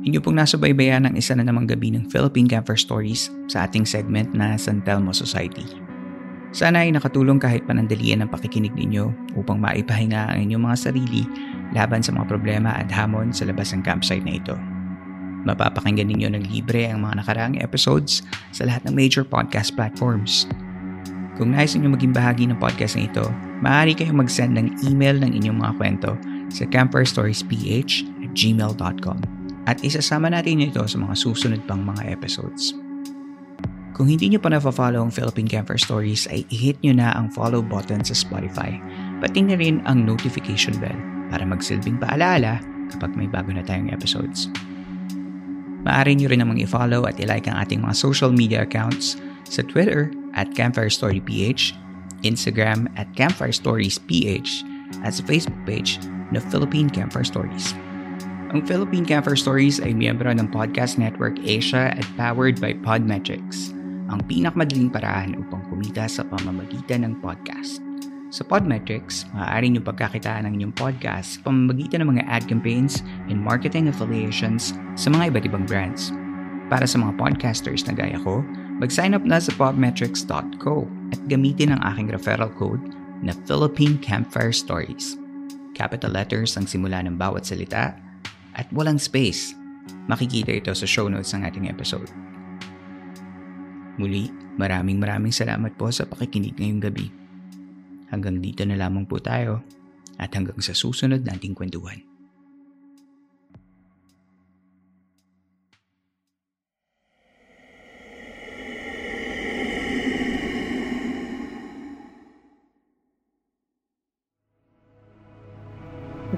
Inyo pong nasa baybayan ng isa na namang gabi ng Philippine Camper Stories sa ating segment na San Telmo Society. Sana ay nakatulong kahit panandalian ng pakikinig ninyo upang maipahinga ang inyong mga sarili laban sa mga problema at hamon sa labas ng campsite na ito. Mapapakinggan ninyo ng libre ang mga nakaraang episodes sa lahat ng major podcast platforms. Kung nais ninyo maging bahagi ng podcast na ito, maaari kayong mag-send ng email ng inyong mga kwento sa camperstoriesph at gmail.com at isasama natin ito sa mga susunod pang mga episodes. Kung hindi nyo pa na-follow ang Philippine Camper Stories ay i-hit nyo na ang follow button sa Spotify pati na rin ang notification bell para magsilbing paalaala kapag may bago na tayong episodes. Maaari nyo rin namang i-follow at i-like ang ating mga social media accounts sa Twitter at Campfire Story PH, Instagram at Campfire Stories PH, at sa Facebook page na Philippine Campfire Stories. Ang Philippine Camper Stories ay miyembro ng Podcast Network Asia at powered by Podmetrics, ang pinakamadaling paraan upang kumita sa pamamagitan ng podcast. Sa Podmetrics, maaari nyo pagkakitaan ng inyong podcast sa pamamagitan ng mga ad campaigns and marketing affiliations sa mga iba't ibang brands. Para sa mga podcasters na gaya ko, mag-sign up na sa podmetrics.co at gamitin ang aking referral code na Philippine Campfire Stories. Capital letters ang simula ng bawat salita at walang space. Makikita ito sa show notes ng ating episode. Muli, maraming maraming salamat po sa pakikinig ngayong gabi. Hanggang dito na lamang po tayo at hanggang sa susunod nating kwentuhan.